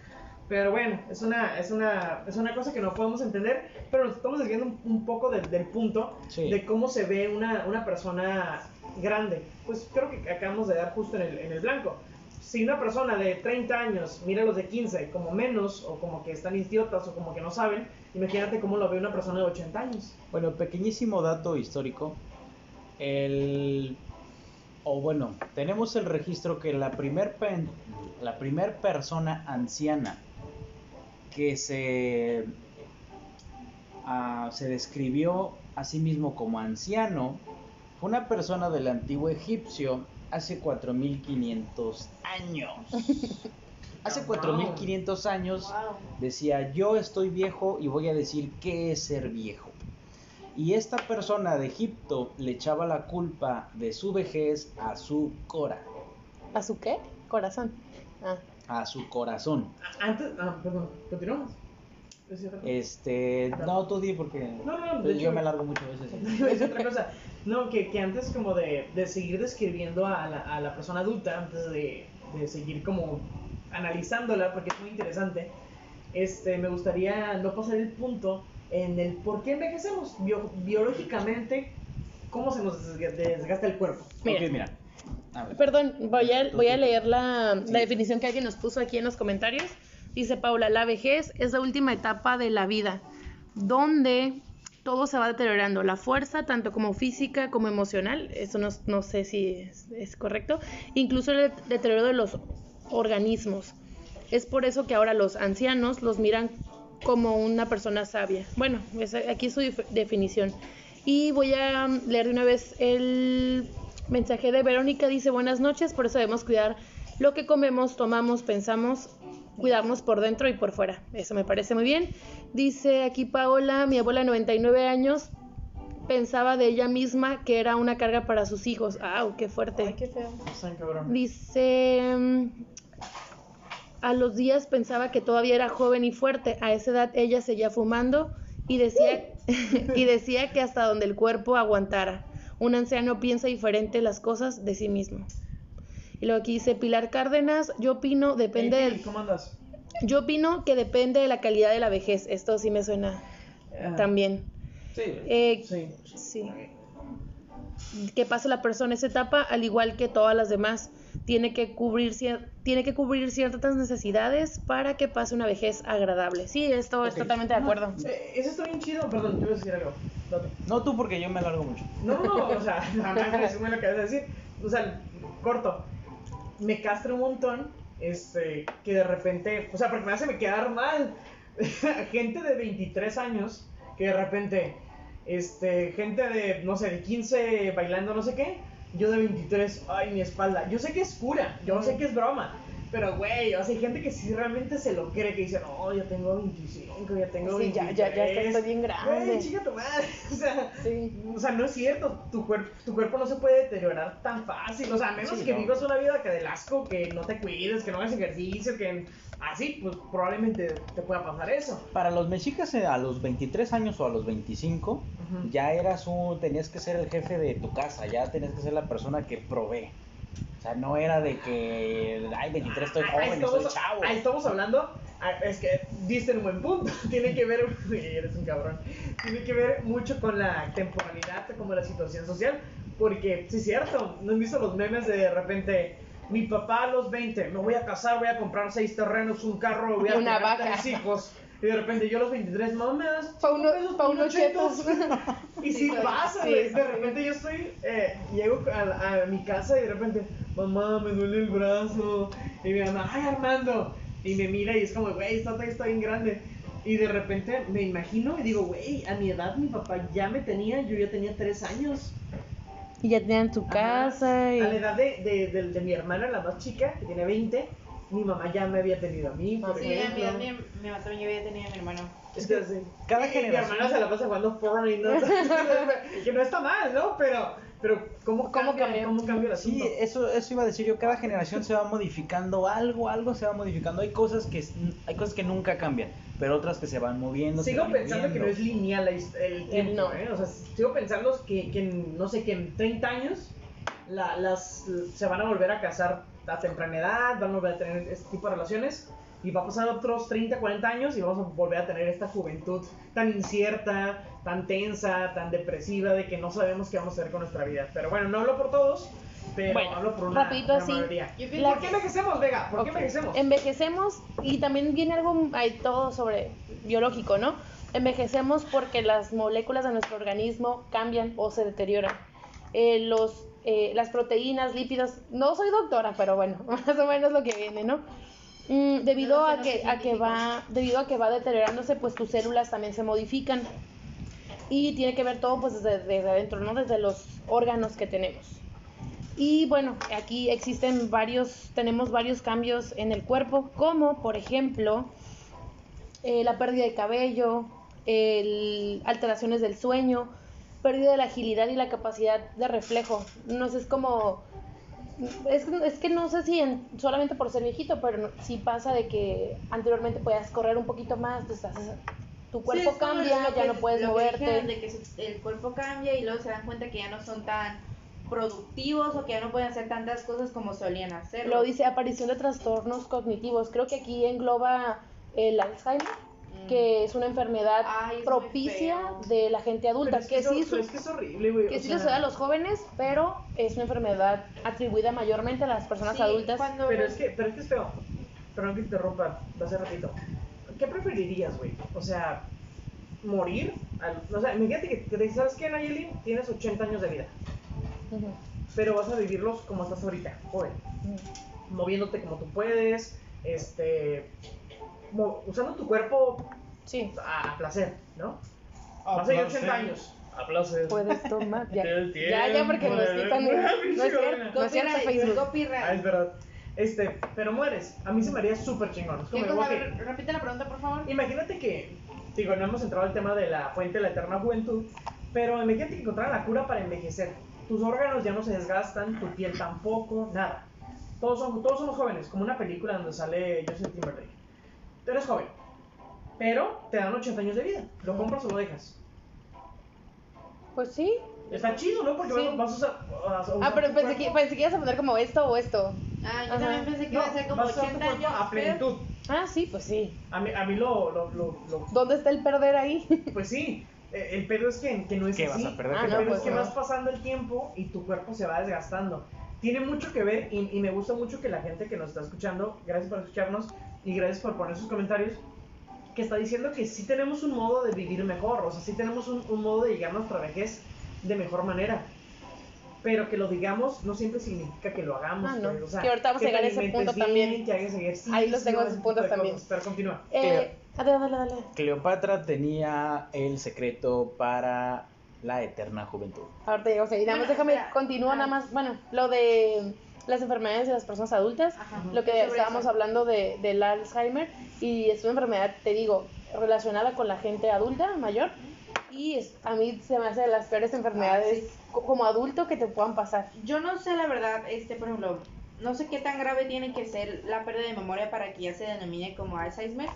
Pero bueno, es una, es una, es una cosa que no podemos entender, pero nos estamos desviando un, un poco del, del punto Sí. de cómo se ve una, una persona grande. Pues creo que acabamos de dar justo en el, en el blanco. Si una persona de 30 años mira a los de 15 como menos, o como que están idiotas, o como que no saben, imagínate cómo lo ve una persona de 80 años. Bueno, pequeñísimo dato histórico. El o bueno, tenemos el registro que la primer pen- la primer persona anciana que se ah, se describió a sí mismo como anciano una persona del antiguo egipcio hace 4500 años. Hace 4500 años decía, yo estoy viejo y voy a decir qué es ser viejo. Y esta persona de Egipto le echaba la culpa de su vejez a su cora, ¿A su qué? Corazón. Ah. a su corazón. A- Antes, ah, perdón, continuamos. ¿Es otra cosa? Este, no, tú di porque No, no, yo hecho- me alargo muchas veces. es otra cosa. No, que, que antes como de, de seguir describiendo a la, a la persona adulta, antes de, de seguir como analizándola, porque es muy interesante, este, me gustaría no pasar el punto en el por qué envejecemos bio- biológicamente, cómo se nos desga- desgasta el cuerpo. Mira. Ok, mira. Perdón, voy a, voy a leer la, Sí. la definición que alguien nos puso aquí en los comentarios. Dice Paula, la vejez es la última etapa de la vida, donde todo se va deteriorando, la fuerza, tanto como física como emocional, eso no, no sé si es, correcto, incluso el deterioro de los organismos. Es por eso que ahora los ancianos los miran como una persona sabia. Bueno, es- aquí es su definición. Y voy a leer de una vez el Mensaje de Verónica dice buenas noches, por eso debemos cuidar lo que comemos, tomamos, pensamos, cuidarnos por dentro y por fuera. Eso me parece muy bien. Dice aquí Paola, mi abuela de 99 años pensaba de ella misma que era una carga para sus hijos. ¡Ah, qué fuerte! Ay, qué feo. Dice, mm, a los días pensaba que todavía era joven y fuerte. A esa edad ella seguía fumando y decía, y decía que hasta donde el cuerpo aguantara. Un anciano piensa diferente las cosas de sí mismo. Y luego aquí dice Pilar Cárdenas, yo opino, depende Hey, del... Pili, ¿Cómo andas? Yo opino que depende de la calidad de la vejez. Esto sí me suena Ah, también. Sí. Eh, Sí. sí. Que pase la persona esa etapa al igual que todas las demás. Tiene que cubrir tiene que cubrir ciertas necesidades para que pase una vejez agradable. Sí, esto es totalmente de acuerdo. Eh, eso está bien chido. Perdón, te iba a decir algo. Date. No tú porque yo me alargo mucho. No, no, o sea, nada más que vas a decir. O sea, corto. Me castra un montón, este, que de repente, o sea, porque me hace me quedar mal. gente de 23 años, que de repente, este, gente de, no sé, de 15 bailando no sé qué, yo de 23, ay, mi espalda. Yo sé que es cura, yo sé que es broma. Pero, güey, o sea, hay gente que sí realmente se lo cree, que dice, no, ya tengo 25, ya tengo Sí, ya- 23. ya- ya estoy bien grande. Güey, chica tu madre. O sea, Sí. o sea, no es cierto, tu, cuerpo tu cuerpo no se puede deteriorar tan fácil, o sea, a menos Sí, que no. vivas una vida que del asco, que no te cuides, que no hagas ejercicio, que así, pues probablemente te pueda pasar eso. Para los mexicas eh, a los 23 años o a los 25 Ujú. ya eras un, tenías que ser el jefe de tu casa, ya tenías que ser la persona que provee. O sea, no era de que, ay, 23 estoy joven, estoy estamos, chavo. ahí estamos hablando, ah, es que diste un buen punto, tiene que ver, eres un cabrón, tiene que ver mucho con la temporalidad, como la situación social, porque sí es cierto, ¿no han visto los memes de, de repente, mi papá a los 20, me voy a casar, voy a comprar seis terrenos, un carro, voy a una tener vaca. tres hijos, y de repente yo a los 23, mamá, me das Pa' uno- pesos pa' unos chetos. y sí Sí, pasa, güey. sí. De repente yo estoy, eh, llego a, a mi casa y de repente, mamá, me duele el brazo. Y mi mamá, ay, Armando. Y me mira y es como, güey, esta talla está bien grande. Y de repente me imagino y digo, güey, a mi edad mi papá ya me tenía, yo ya tenía tres años. Y ya tenían tu casa y... A la edad de, de, de- de mi hermana, la más chica, que tiene 20, mi mamá ya me había tenido a mí, por Sí, ejemplo. a mí, mi mamá también yo había tenido a mi hermano. Es que sí. Cada Y- y generación- Mi hermana se la pasa jugando Fortnite, ¿no? que no está mal, ¿no? Pero, pero ¿cómo, ¿Cómo cambia, cambia? ¿cómo cambia el Sí, asunto? eso, eso iba a decir yo, cada generación se va modificando algo, algo se va modificando. Hay cosas que, hay cosas que nunca cambian, pero otras que se van moviendo. Sigo van pensando que no es lineal el tiempo, no. ¿eh? O sea, sigo pensando que, que en, no sé, que en 30 años la- las, se van a volver a casar a temprana edad, van a volver a tener este tipo de relaciones y va a pasar otros 30, 40 años y vamos a volver a tener esta juventud tan incierta, tan tensa, tan depresiva de que no sabemos qué vamos a hacer con nuestra vida. Pero bueno, no hablo por todos, pero Bueno, hablo por una, rapidito una así. mayoría. Yo ¿Por qué envejecemos, Vega? ¿Por qué Ok. envejecemos? Envejecemos y también viene algo, hay todo sobre biológico, ¿no? Envejecemos porque las moléculas de nuestro organismo cambian o se deterioran. Eh, los, eh, las proteínas, lípidos, no soy doctora, pero bueno, más o menos lo que viene, ¿no? Mm, debido a que, a que va, debido a que va deteriorándose, pues tus células también se modifican. Y tiene que ver todo pues desde, desde adentro, ¿no? Desde los órganos que tenemos. Y bueno, aquí existen varios, tenemos varios cambios en el cuerpo, como por ejemplo eh, la pérdida de cabello, el- alteraciones del sueño, pérdida de la agilidad y la capacidad de reflejo. No sé, es como... Es, es que no sé si en- solamente por ser viejito, pero no- sí pasa de que anteriormente podías correr un poquito más, haces- tu Sí, cuerpo como cambia, lo ya que- no puedes lo que moverte. de que el cuerpo cambia y luego se dan cuenta que ya no son tan productivos o que ya no pueden hacer tantas cosas como solían hacerlo. Lo dice aparición de trastornos cognitivos. Creo que aquí engloba el Alzheimer. Que es una enfermedad Ay, es muy propicia de la gente adulta, es que, eso- sí, es que es horrible, güey. que o sí sea, le sucede a los jóvenes, pero es una enfermedad atribuida mayormente a las personas Sí, adultas. cuando- Pero es que, pero es que es feo. Perdón que te interrumpa, hace ratito. ¿Qué preferirías, güey? O sea, morir. al- o sea, imagínate que te dices, ¿sabes qué, Nayeli? Tienes 80 años de vida, pero vas a vivirlos como estás ahorita, joven. Moviéndote como tú puedes, este. Usando tu cuerpo Sí, a, a placer, ¿no? Vas a vivir placer. 80 años. Aplausos. Puedes tomar. Ya, ya, ya, porque nos de- quitan. No es cierto, no es cierto, Facebook. Ah, es verdad. Este, pero mueres. A mí se me haría súper chingón. Es como. A repite la pregunta, por favor. Imagínate que, digo, no hemos entrado al tema de la fuente de la eterna juventud, pero imagínate que encontraran la cura para envejecer. Tus órganos ya no se desgastan, tu piel tampoco, nada. Todos, son, todos somos jóvenes, como una película donde sale Justin Timberlake. Tú eres joven, pero te dan 80 años de vida. ¿Lo compras o lo dejas? Pues sí. Está chido, ¿no? Porque Sí. vas, a usar. vas a usar Ah, pero tu pensé que, pensé que ibas a poner como esto o esto. Ah, yo Ajá. también pensé que No, iba a ser como vas a usar tu 80 cuerpo años. a plenitud. Ah, sí, pues sí. A mí, a mí lo, lo, lo, lo- ¿Dónde está el perder ahí? Pues sí, eh, el pedo es que, que no es ¿Qué así. vas a perder? Ah, el no, pedo pues es que no. vas pasando el tiempo y tu cuerpo se va desgastando. Tiene mucho que ver y, y me gusta mucho que la gente que nos está escuchando, gracias por escucharnos y gracias por poner sus comentarios, que está diciendo que sí tenemos un modo de vivir mejor, o sea, sí tenemos un, un modo de llegar a nuestra vejez de mejor manera. Pero que lo digamos no siempre significa que lo hagamos. Ah, no. pues, o sea, Que ahorita vamos a llegar a ese punto bien, también. Que hagas ejercicio. Ahí los tengo esos puntos también. cosas. Pero continúa. Eh, dale, dale, dale. Cleopatra tenía el secreto para la eterna juventud. Ahorita sea, y nada más Bueno, déjame, continúa Ah. nada más, bueno, lo de las enfermedades de las personas adultas, Ajá. lo que estábamos eso. hablando de, del Alzheimer, y es una enfermedad, te digo, relacionada con la gente adulta, mayor, y es, a mí se me hace de las peores enfermedades Ah, sí. co- como adulto que te puedan pasar. Yo no sé la verdad, este, por ejemplo, no sé qué tan grave tiene que ser la pérdida de memoria para que ya se denomine como Alzheimer,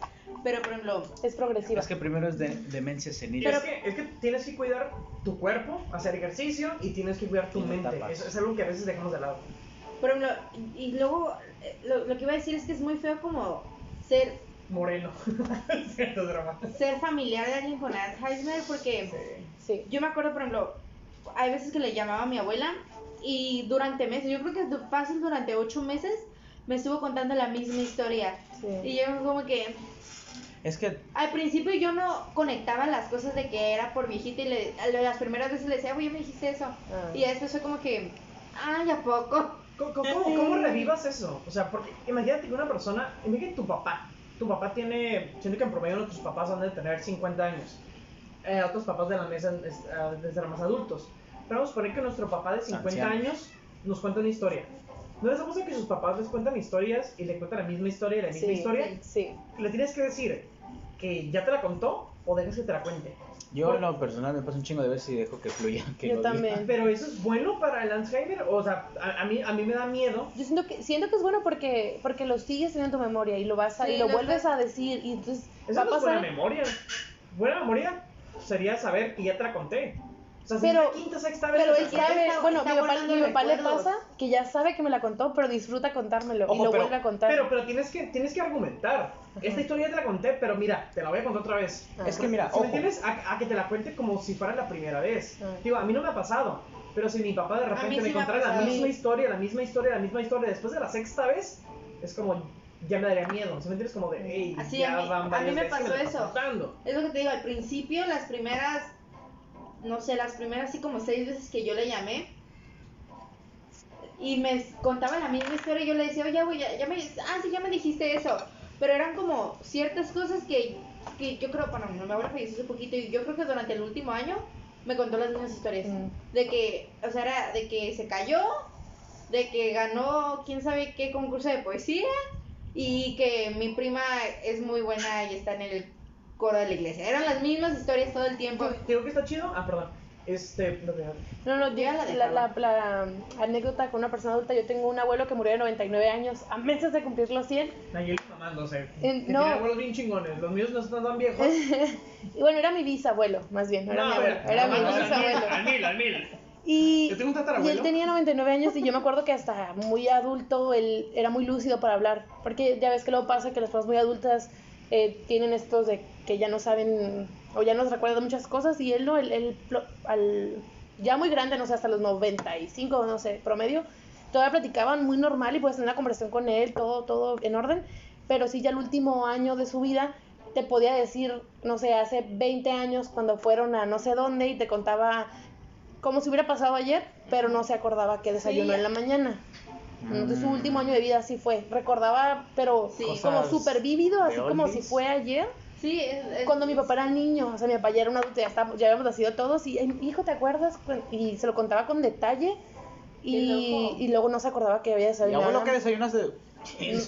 pero por ejemplo, Es progresiva. Es que primero es de demencia senil. Pero es que, es que tienes que cuidar tu cuerpo, hacer ejercicio y tienes que cuidar tu mente. Eso es algo que a veces dejamos de lado. Por ejemplo, y luego eh, lo, lo que iba a decir es que es muy feo como ser Moreno. Cierto drama. ser familiar de alguien con Alzheimer porque Sí. yo me acuerdo, por ejemplo, hay veces que le llamaba a mi abuela y durante meses, yo creo que fácil durante ocho meses, me estuvo contando la misma historia. Sí. Y yo como que Es que al principio yo no conectaba las cosas de que era por viejita y le, las primeras veces le decía, oye, me dijiste eso. Ah. Y ya después fue como que, ay, ¿a poco? ¿Cómo, cómo, cómo revivas eso? O sea, porque imagínate que una persona, imagínate tu papá. Tu papá tiene, siento que en promedio nuestros papás han de tener 50 años. Eh, otros papás de la mesa es, ah, de ser más adultos. Pero vamos a poner que nuestro papá de 50 Anciano. años nos cuenta una historia. ¿No les pasa que sus papás les cuentan historias y le cuentan la misma historia y la misma Sí, historia? sí. Le tienes que decir que ya te la contó o dejas que te la cuente. Yo en lo personal me pasa un chingo de veces y dejo que fluya. Que Yo también. Pero eso es bueno para el Alzheimer. O sea, a, a mí, a mí me da miedo. Yo siento que, siento que es bueno porque, porque lo sigues teniendo en tu memoria y lo vas a, Sí, y lo vuelves a decir y entonces Esa va a no es buena memoria. Buena memoria sería saber que ya te la conté. O sea, si Pero- es la quinta, sexta vez. Pero que él sabe, está- bueno, está mi papá, mi papá le pasa que ya sabe que me la contó, pero disfruta contármelo y Ojo, lo pero- vuelve a contar. Pero, pero tienes que, tienes que argumentar. Esta historia ya te la conté, pero mira, te la voy a contar otra vez. Ah. Es que mira, Si ojo. me entiendes, a, a que te la cuente como si fuera la primera vez. Ah. Digo, a mí no me ha pasado. Pero si mi papá de repente sí me me contara la misma historia, la misma historia, la misma historia, después de la sexta vez, es como, ya me daría miedo. ¿Sí me entiendes? Como de, hey, Así, ya a mí- van a mí me pasó eso. contando. Es lo que te digo, al principio, las primeras, no sé, las primeras así como seis veces que yo le llamé y me contaba la misma historia y yo le decía, oye, güey, ya, ya me, ah, sí, ya me dijiste eso. Pero eran como ciertas cosas que, que yo creo, bueno, mi abuela falleció hace poquito y yo creo que durante el último año me contó las mismas historias. Mm. De que, o sea, era de que se cayó, de que ganó quién sabe qué concurso de poesía y que mi prima es muy buena y está en el coro de la iglesia. Eran las mismas historias todo el tiempo. ¿Te digo que está chido? Ah, perdón. Este, lo que- No, no, Ya la la, la, la anécdota con una persona adulta, yo tengo un abuelo que murió de 99 años, a meses de cumplir los 100. Nayeli mamándose. En- que no. tiene abuelos bien chingones. Los míos no están tan viejos. Y bueno, era mi bisabuelo, más bien, no era mi a abuelo, ver, era mi bisabuelo. Al mil, al mil. Y, Yo tengo un y él tenía 99 años y yo me acuerdo que hasta muy adulto él era muy lúcido para hablar. Porque ya ves que luego pasa que las personas muy adultas eh, tienen estos de que ya no saben o ya no se recuerdan muchas cosas y él no, él, él al, ya muy grande, no sé, hasta los 95, no sé, promedio, todavía platicaban muy normal y puedes tener una conversación con él, todo, todo en orden. Pero sí, ya el último año de su vida te podía decir, no sé, hace 20 años cuando fueron a no sé dónde y te contaba como si hubiera pasado ayer, pero no se acordaba que desayunó Sí. en la mañana. Entonces su Mm. último año de vida así fue. Recordaba, pero Sí. como súper vívido, de así como si fue ayer. Sí, es, es- Cuando mi papá era niño, o sea, mi papá ya era un adulto, ya, estábamos, ya habíamos nacido todos, y, "Ay, hijo, ¿te acuerdas? Cu- Y se lo contaba con detalle, y, y luego no se acordaba que había Mi desayunado. abuelo que desayunaste.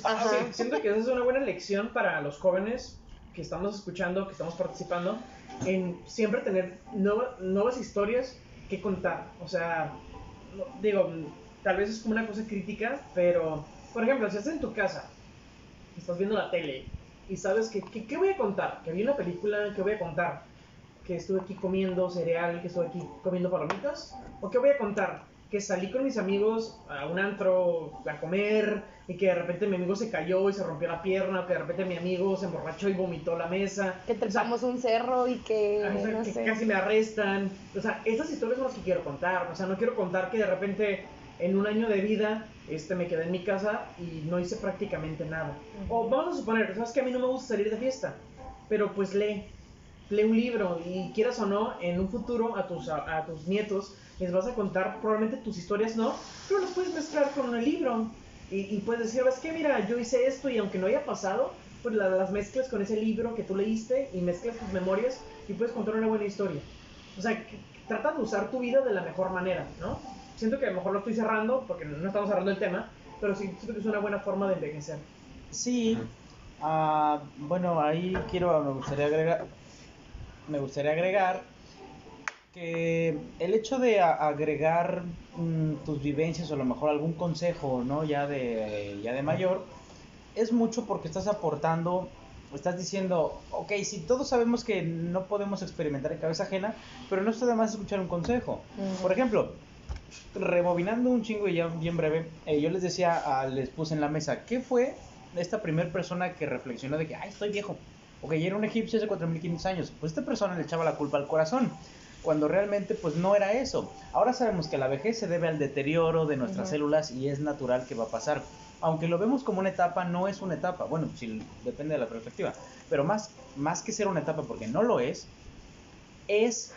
Ajá. Sí, siento que esa es una buena lección para los jóvenes que estamos escuchando, que estamos participando, en siempre tener nueva- nuevas historias que contar. O sea, digo, tal vez es como una cosa crítica, pero, por ejemplo, si estás en tu casa, estás viendo la tele y sabes que, que- ¿qué voy a contar? Que vi una película, ¿qué voy a contar? Que estuve aquí comiendo cereal, que estuve aquí comiendo palomitas, o qué voy a contar? Que salí con mis amigos a un antro a comer y que de repente mi amigo se cayó y se rompió la pierna, o que de repente mi amigo se emborrachó y vomitó la mesa. Que O sea, trepamos un cerro y que, o sea, no que sé. casi me arrestan. O sea, esas historias son las que quiero contar. O sea, no quiero contar que de repente en un año de vida este, me quedé en mi casa y no hice prácticamente nada. O vamos a suponer, sabes que a mí no me gusta salir de fiesta, pero pues lee, lee un libro y quieras o no, en un futuro a tus, a, a tus nietos les vas a contar, probablemente tus historias no, pero las puedes mezclar con un libro. Y, y puedes decir, ¿ves qué? Mira, yo hice esto y aunque no haya pasado, pues la- las mezclas con ese libro que tú leíste y mezclas tus memorias y puedes contar una buena historia. O sea, trata de usar tu vida de la mejor manera, ¿no? Siento que a lo mejor lo estoy cerrando porque no estamos cerrando el tema, pero sí siento que es una buena forma de envejecer. Sí. ah, bueno, ahí quiero, me gustaría agregar, me gustaría agregar que el hecho de a- agregar mm, tus vivencias o a lo mejor algún consejo, ¿no? Ya de, ya de mayor, es mucho porque estás aportando, estás diciendo, ok, si todos sabemos que no podemos experimentar en cabeza ajena, pero no está de más escuchar un consejo. Ujú. Por ejemplo, rebobinando un chingo y ya bien breve, eh, yo les decía, ah, les puse en la mesa, ¿qué fue esta primera persona que reflexionó de que, ay, estoy viejo? Ok, ya era un egipcio hace 4500 años. Pues esta persona le echaba la culpa al corazón, cuando realmente pues no era eso. Ahora sabemos que la vejez se debe al deterioro de nuestras células y es natural que va a pasar. Aunque lo vemos como una etapa, no es una etapa. Bueno, sí, depende de la perspectiva. Pero más, más que ser una etapa, porque no lo es, es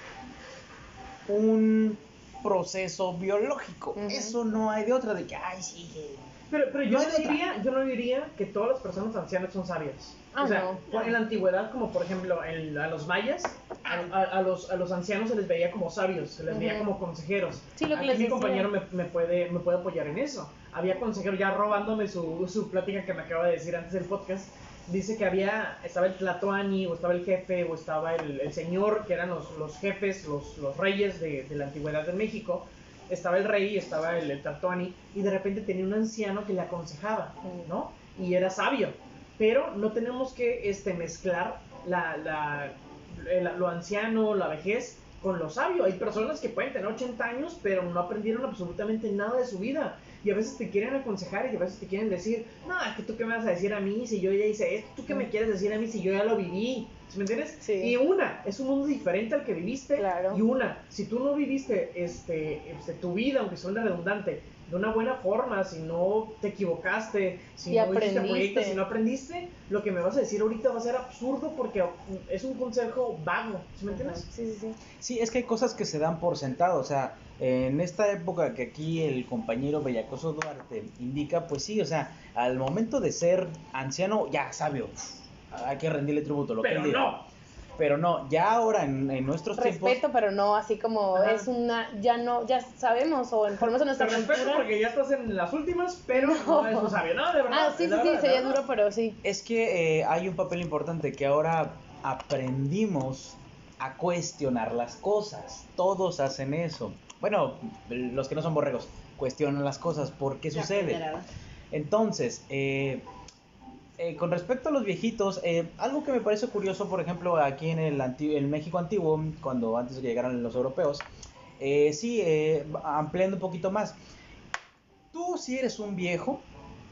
un proceso biológico. Eso no hay de otra, de que, ay, sí, que- Pero, pero yo, No diría, yo no diría que todas las personas ancianas son sabias. Ah, o sea, no. en la antigüedad, como por ejemplo a los mayas, a, a- a los, a los ancianos se les veía como sabios, se les veía como consejeros. Sí, lo que Aquí les mi decía. compañero me, me puede, me puede apoyar en eso. Había consejeros, ya robándome su, su plática que me acaba de decir antes del podcast, dice que había, estaba el Tlatoani, o estaba el jefe, o estaba el, el señor, que eran los, los jefes, los, los reyes de, de la antigüedad de México. Estaba el rey, estaba el, el Tlatoani, y de repente tenía un anciano que le aconsejaba. ¿no? Y era sabio. Pero no tenemos que este, mezclar la, la, lo anciano, la vejez, con lo sabio. Hay personas que pueden tener 80 años, pero no aprendieron absolutamente nada de su vida. Y a veces te quieren aconsejar y a veces te quieren decir, no, es que tú qué me vas a decir a mí si yo ya hice esto, tú qué me quieres decir a mí si yo ya lo viví. ¿Sí ¿Me entiendes? Sí. Y una, es un mundo diferente al que viviste. Claro. Y una, si tú no viviste este, este, tu vida, aunque suene redundante, de una buena forma, si no te equivocaste, si Y no hiciste aprendiste. proyectos, si no aprendiste, lo que me vas a decir ahorita va a ser absurdo porque es un consejo vago. ¿Sí me entiendes? Sí, sí, sí. Sí, es que hay cosas que se dan por sentado, o sea, en esta época que aquí el compañero Bellacoso Duarte indica, pues sí, o sea, al momento de ser anciano, ya sabio, hay que rendirle tributo, lo que Pero diga. no. Pero no, ya ahora en, en nuestros Respeto, tiempos, pero no así como Ajá. es una, ya no, ya sabemos, o en Te nuestra respeto cultura. porque ya estás en las últimas, pero no, No. es un sabio. No, de verdad. Ah, sí, sí, sí, sería verdad. duro, pero sí. es que eh, hay un papel importante que ahora aprendimos a cuestionar las cosas. Todos hacen eso. Bueno, los que no son borregos, cuestionan las cosas. ¿Por qué sucede? Entonces, eh, eh, con respecto a los viejitos, eh, algo que me parece curioso, por ejemplo, aquí en el, anti- el México antiguo, cuando antes de que llegaran los europeos, eh, sí, eh, ampliando un poquito más, tú si eres un viejo,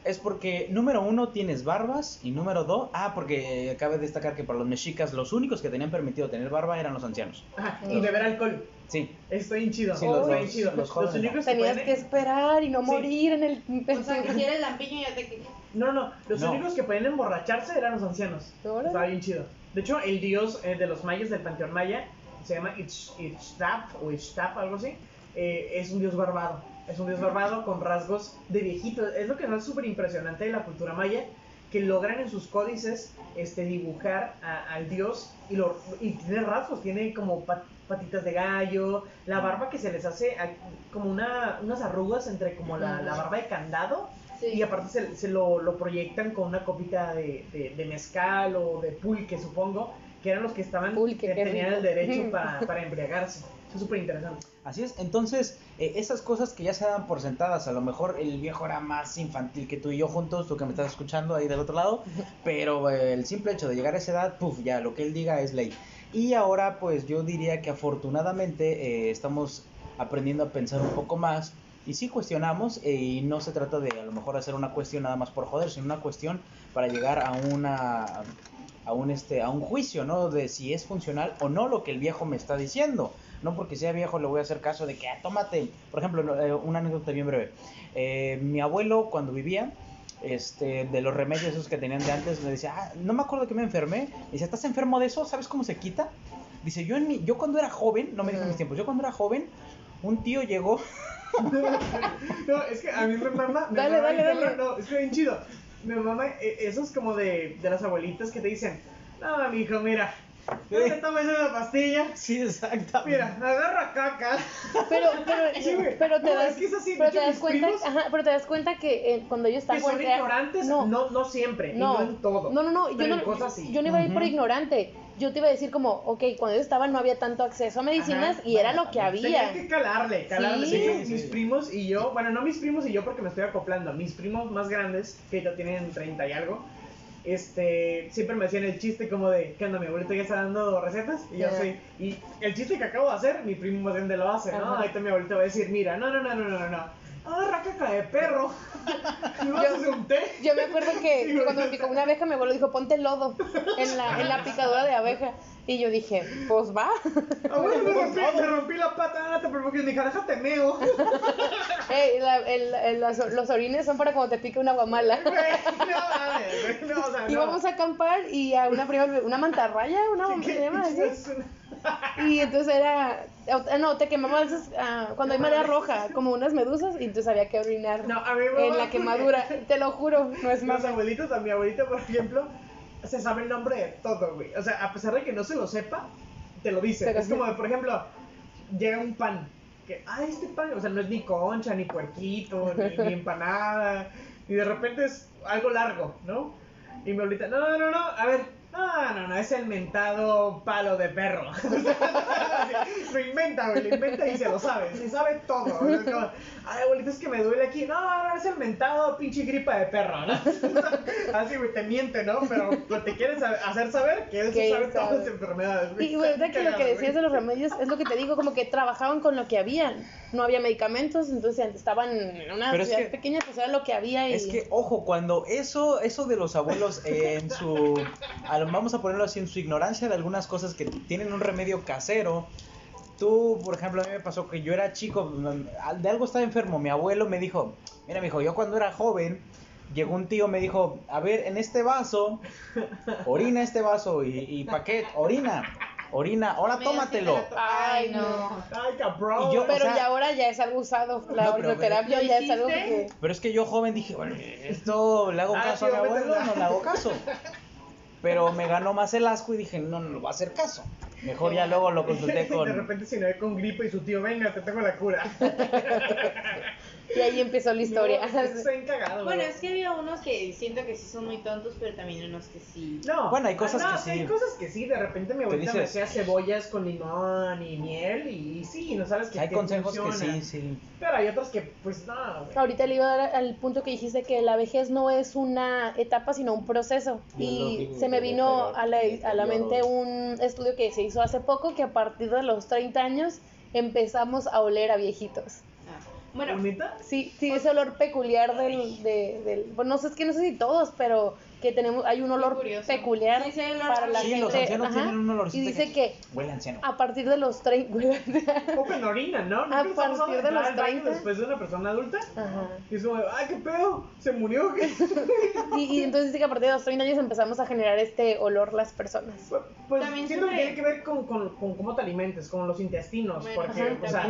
es porque, número uno, tienes barbas, y número dos, ah, porque eh, cabe destacar que para los mexicas los únicos que tenían permitido tener barba eran los ancianos. Ajá, y beber alcohol. Sí, Está bien chido. Sí, los- bien los- chido. los jóvenes únicos Tenías pueden- que esperar y no Sí. morir en el... O sea, que si eres lampiño ya te... No, no, los No. únicos que pueden emborracharse eran los ancianos. Estaba bien chido. De hecho, el dios eh, de los mayas del panteón maya se llama Ichtap o Ichtap, algo así. eh, es un dios barbado. Es un dios barbado con rasgos de viejito. Es lo que es súper impresionante de la cultura maya. que logran en sus códices este, dibujar a- al dios y, lo, y tiene rasgos, tiene como pat- patitas de gallo, la barba que se les hace a- como una, unas arrugas entre como la, la barba de candado Sí. y aparte se, se lo, lo proyectan con una copita de, de, de mezcal o de pulque, supongo, que eran los que estaban, Pulque, que qué tenían rico. el derecho para, para embriagarse. Eso es súper interesante. Así es, entonces, eh, esas cosas que ya se dan por sentadas, a lo mejor el viejo era más infantil que tú y yo juntos, tú que me estás escuchando ahí del otro lado, pero eh, el simple hecho de llegar a esa edad, puf, ya lo que él diga es ley. Y ahora, pues yo diría que afortunadamente eh, estamos aprendiendo a pensar un poco más y sí cuestionamos y no se trata de a lo mejor hacer una cuestión nada más por joder, sino una cuestión para llegar a una a un este a un juicio, ¿no? De si es funcional o no lo que el viejo me está diciendo. No porque sea viejo le voy a hacer caso de que ah, tómate, por ejemplo, eh, una anécdota bien breve. Eh, mi abuelo cuando vivía este, de los remedios esos que tenían de antes, me decía, ah, no me acuerdo que me enfermé. Dice, ¿estás enfermo de eso? ¿Sabes cómo se quita? Dice, yo en mi, yo cuando era joven, no me dijo en mis tiempos, yo cuando era joven, un tío llegó No, es que a mí me mama. me Dale, mama dale, dale. No, es que bien chido. Me mama eh, esos como de, de las abuelitas que te dicen: No, mijo, mira, no te tomes esa pastilla. Sí, exactamente. Mira, agarra caca. Pero, pero, Sí, pero te No, das, es que es así, pero te das cuenta, primos- ajá, pero te das cuenta que eh, cuando ellos están Que son ignorantes, no, no, siempre, y no en todo. No, no, no, yo no, cosas sí. yo no iba a ir por ignorante. Yo te iba a decir como, ok, cuando ellos estaban no había tanto acceso a medicinas Ajá, y era bueno, lo que había. Tenía que calarle, calarle. Sí. De hecho, Sí, mis sí. primos y yo, bueno, no mis primos y yo porque me estoy acoplando, mis primos más grandes, que ya tienen 30 y algo, este, siempre me hacían el chiste como de, ¿qué onda? Mi abuelito ya está dando recetas y yo soy, y el chiste que acabo de hacer, mi primo más grande lo hace, ¿no? Ajá. Ahorita mi abuelito va a decir, mira, no, no, no, no, no, no, agarra caca de perro, Yo- hacer un té. Yo me acuerdo que, cuando me picó una abeja, mi abuelo dijo, ponte lodo en la, en la picadura de abeja. Y yo dije, pues va. Abuelo, me rompí, me rompí la pata, no te preocupes, mija, déjate meo. Ey, la- el- el- las- los orines son para cuando te pica una guamala. No no, no. Íbamos a acampar y a una prima, una mantarraya, una, ¿Qué- ¿se llama así? Y entonces era, ah, no, te quemamos esas, ah, cuando hay marea roja, como unas medusas, y entonces había que orinar No, a mí me en la porque quemadura. Te lo juro, no es más. abuelitos, a mi abuelita, por ejemplo, se sabe el nombre de todo, güey. O sea, a pesar de que no se lo sepa, te lo dice. Pero es sí. como, por ejemplo, llega un pan. Que, ah, este pan, o sea, no es ni concha, ni puerquito, ni, ni empanada. Y de repente es algo largo, ¿no? Y mi abuelita, no, no, no, a ver. No, no, no, es el mentado palo de perro. lo inventa, güey, lo inventa y se lo sabe, se sabe todo. Como, Ay, abuelita, es que me duele aquí. No, no, es el mentado pinche gripa de perro, ¿no? Así, güey, te miente, ¿no? Pero pues, te quieres hacer saber que él él sabe todas sabe. las enfermedades. güey. Y bueno, ahorita que lo que decías de güey. los remedios es lo que te digo, como que trabajaban con lo que habían. No había medicamentos, entonces estaban en una Pero es ciudad que- pequeña, pues era lo que había. Y... Es que, ojo, cuando eso, eso de los abuelos eh, en su, a vamos a ponerlo así, en su ignorancia de algunas cosas que tienen un remedio casero, tú, por ejemplo, a mí me pasó que yo era chico, de algo estaba enfermo, mi abuelo me dijo, mira, me dijo, yo cuando era joven, llegó un tío, me dijo, a ver, en este vaso, orina este vaso, y, y ¿pa' qué? Orina, orina, ahora Mira, tómatelo. Ay, no. Ay, cabrón. Y yo- Pero o sea- ya ahora ya es algo usado. La No, pero- orinoterapia ¿Lo ya es algo que. Pero es que yo joven dije, bueno, esto le hago Ah, caso sí, a mi abuelo, no le hago caso. Pero me ganó más el asco y dije, no, no le voy a hacer caso. Mejor ya luego lo consulté De con... repente se me ve con gripa y su tío, venga, te tengo la cura. Y ahí empezó la historia. No, cagado, Bueno, es que había unos que siento que sí son muy tontos, pero también unos que sí. No. Bueno, hay cosas Ah, no, que sí. Hay cosas que sí, de repente mi abuelita me hacía cebollas con limón y miel y, y sí, no sabes que Hay que consejos funciona. que sí, sí. Pero hay otros que, pues, no, güey. Ahorita le iba a dar al punto que dijiste que la vejez no es una etapa, sino un proceso. Y digo, se me vino a la, a la mente un estudio que se hizo hace poco, que a partir de los 30 años empezamos a oler a viejitos. Bueno, ¿Bonita? Sí, sí, ese olor peculiar del, de, del, bueno, no sé, es que no sé si todos, pero que tenemos, hay un olor peculiar Sí, olor para la Sí, gente. los ancianos ajá, tienen un olorcito Y dice que Huele a anciano. a partir de los 30, O con orina, ¿no? ¿Nunca A partir de los al baño 30? después de una persona adulta? Ajá. Y es como, ay, qué pedo, se murió. ¿qué?" Y, y entonces dice que a partir de los 30 años empezamos a generar este olor las personas. Pues, pues También siento que tiene que ver con, con, con cómo te alimentes, con los intestinos, Bueno, porque, ajá, o sea,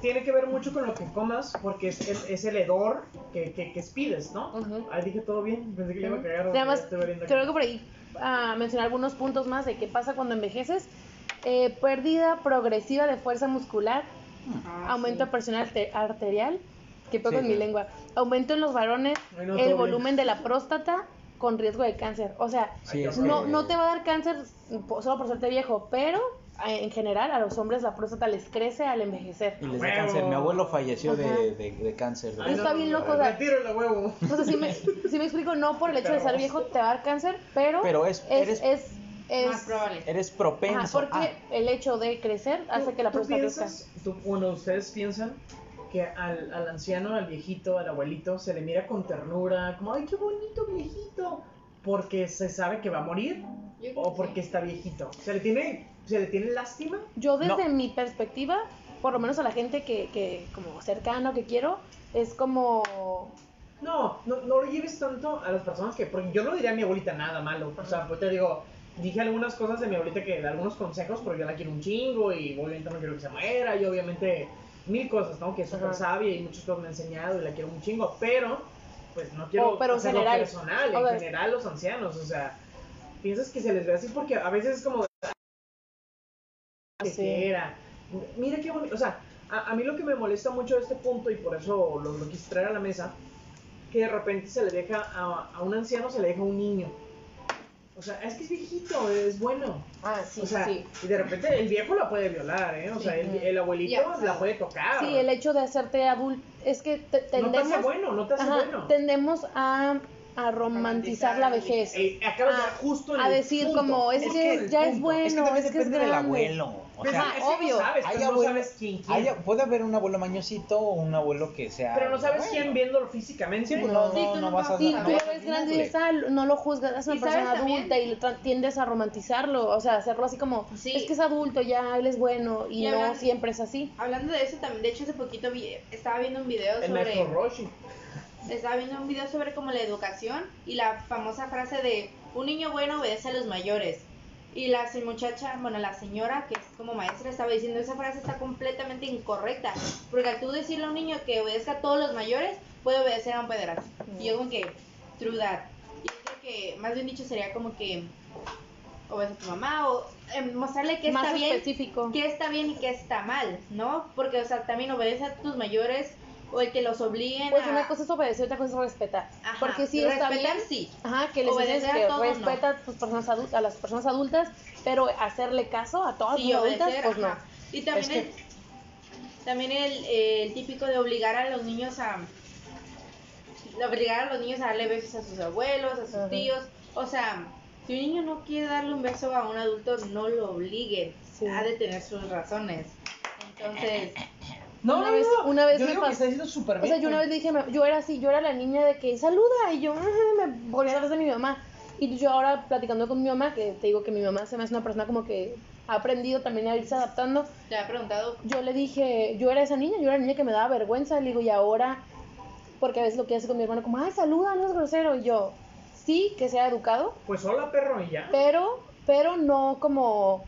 tiene que ver mucho con lo que comas, porque es el, es el hedor que, que, que expides, ¿no? Ujú. Ah, dije todo bien, pensé que le iba a cagar. Nada más, creo que por ahí ah, mencionar algunos puntos más de qué pasa cuando envejeces. Eh, pérdida progresiva de fuerza muscular, Ah, aumento de sí. presión arte- arterial, que poco Sí, en mi lengua, aumento en los varones, no, el volumen de la próstata con riesgo de cáncer. O sea, no, no te va a dar cáncer solo por serte viejo, pero en general a los hombres la próstata les crece al envejecer. Y les da Huevo. cáncer. Mi abuelo falleció de, Ajá. de, de cáncer. de- Ay, Está bien loco, o sea- Retiro el huevo. O sea, sí me, sí me explico, no por el hecho de ser viejo te va a dar cáncer, pero, Pero es- es, eres- es, es- Más probable. Eres ajá, propenso. porque a- el hecho de crecer hace que la ¿Tú próstata crezca. tú- bueno, ustedes piensan que al, al anciano, al viejito, al abuelito, se le mira con ternura, como, ay, qué bonito viejito, porque se sabe que va a morir o que porque está viejito. ¿Se le tiene, se le tiene lástima? Yo desde No. mi perspectiva, por lo menos a la gente que, que como cercano que quiero, es como No, no, no lo lleves tanto a las personas que, porque yo no diría a mi abuelita nada malo, o sea, pues te digo, dije algunas cosas de mi abuelita que, algunos consejos, pero yo la quiero un chingo y obviamente no quiero que se muera y obviamente mil cosas, ¿no? Que es súper sabia y muchas cosas me ha enseñado y la quiero un chingo, pero pues no quiero Oh, pero en hacerlo general, personal, en general los ancianos, o sea, piensas que se les ve así porque a veces es como. Era. Mira qué bonito, o sea, a, a mí lo que me molesta mucho de este punto y por eso lo, lo quise traer a la mesa, que de repente se le deja a, a un anciano, se le deja a un niño. O sea, es que es viejito, es bueno. Ah, sí, o sea, sí. y de repente el viejo la puede violar, ¿eh? O sea, el, el abuelito sea, la puede tocar. Sí, el hecho de hacerte adulto es que te- no te tendemos hace bueno, no te hace ajá, bueno. tendemos a, a romantizar la vejez. Eh, a- justo en a el decir punto. como, es Justo que el ya es punto. bueno, es que es que es depende del grande. abuelo. O sea, Ajá, Es que no obvio. sabes, hay pero no abuelo- sabes quién, quién. hay- puede haber un abuelo mañosito o un abuelo que sea. Pero no sabes bueno. quién viéndolo físicamente. Sí, pues No. no, Sí, no, no no vas a tú vas lo ves grande y ah, no lo juzgas, es una ¿Y sabes persona adulta y tiendes a romantizarlo, o sea, hacerlo así como, Sí. es que es adulto ya, él es bueno y, Y no hablan- siempre es así. Hablando de eso también, de hecho hace poquito vi- estaba viendo un video El maestro sobre Roshi. Estaba viendo un video sobre como la educación y la famosa frase de un niño bueno obedece a los mayores. Y la muchacha, bueno, la señora que es como maestra estaba diciendo esa frase está completamente incorrecta, porque al tú decirle a un niño que obedezca a todos los mayores, puede obedecer a un pederasta. Y yo como que true that. Y yo creo que más bien dicho sería como que obedece a tu mamá o em, mostrarle que Más está bien específico. qué está bien y qué está mal, ¿no? Porque, o sea, también obedece a tus mayores o el que los obliguen Pues a... una cosa es obedecer, otra cosa es respetar. Ajá, Porque sí está bien, sí. ajá, que les dices a que todos, no. respeta a, tus personas adul- a las personas adultas, pero hacerle caso a todas Sí, las adultas, pues no. Y también, Es que- el, también el, el típico de obligar a los niños a... obligar a los niños a darle besos a sus abuelos, a sus Ajá. tíos. O sea, si un niño no quiere darle un beso a un adulto, no lo obliguen. Sí. Ha de tener sus razones. Entonces... Una vez- una vez yo me digo que pasó- está súper O bien. sea, yo una vez le dije, me- yo era así, yo era la niña de que saluda y yo me volvía atrás de mi mamá. Y yo ahora platicando con mi mamá, que te digo que mi mamá se me hace una persona como que ha aprendido también a irse adaptando. Te ha preguntado Yo le dije, yo era esa niña, yo era la niña que me daba vergüenza, le digo, y ahora, porque a veces lo que hace con mi hermano, como, ay, saluda, no es grosero, y yo, sí, que sea educado, Pues hola, perro, y ya. pero, pero no como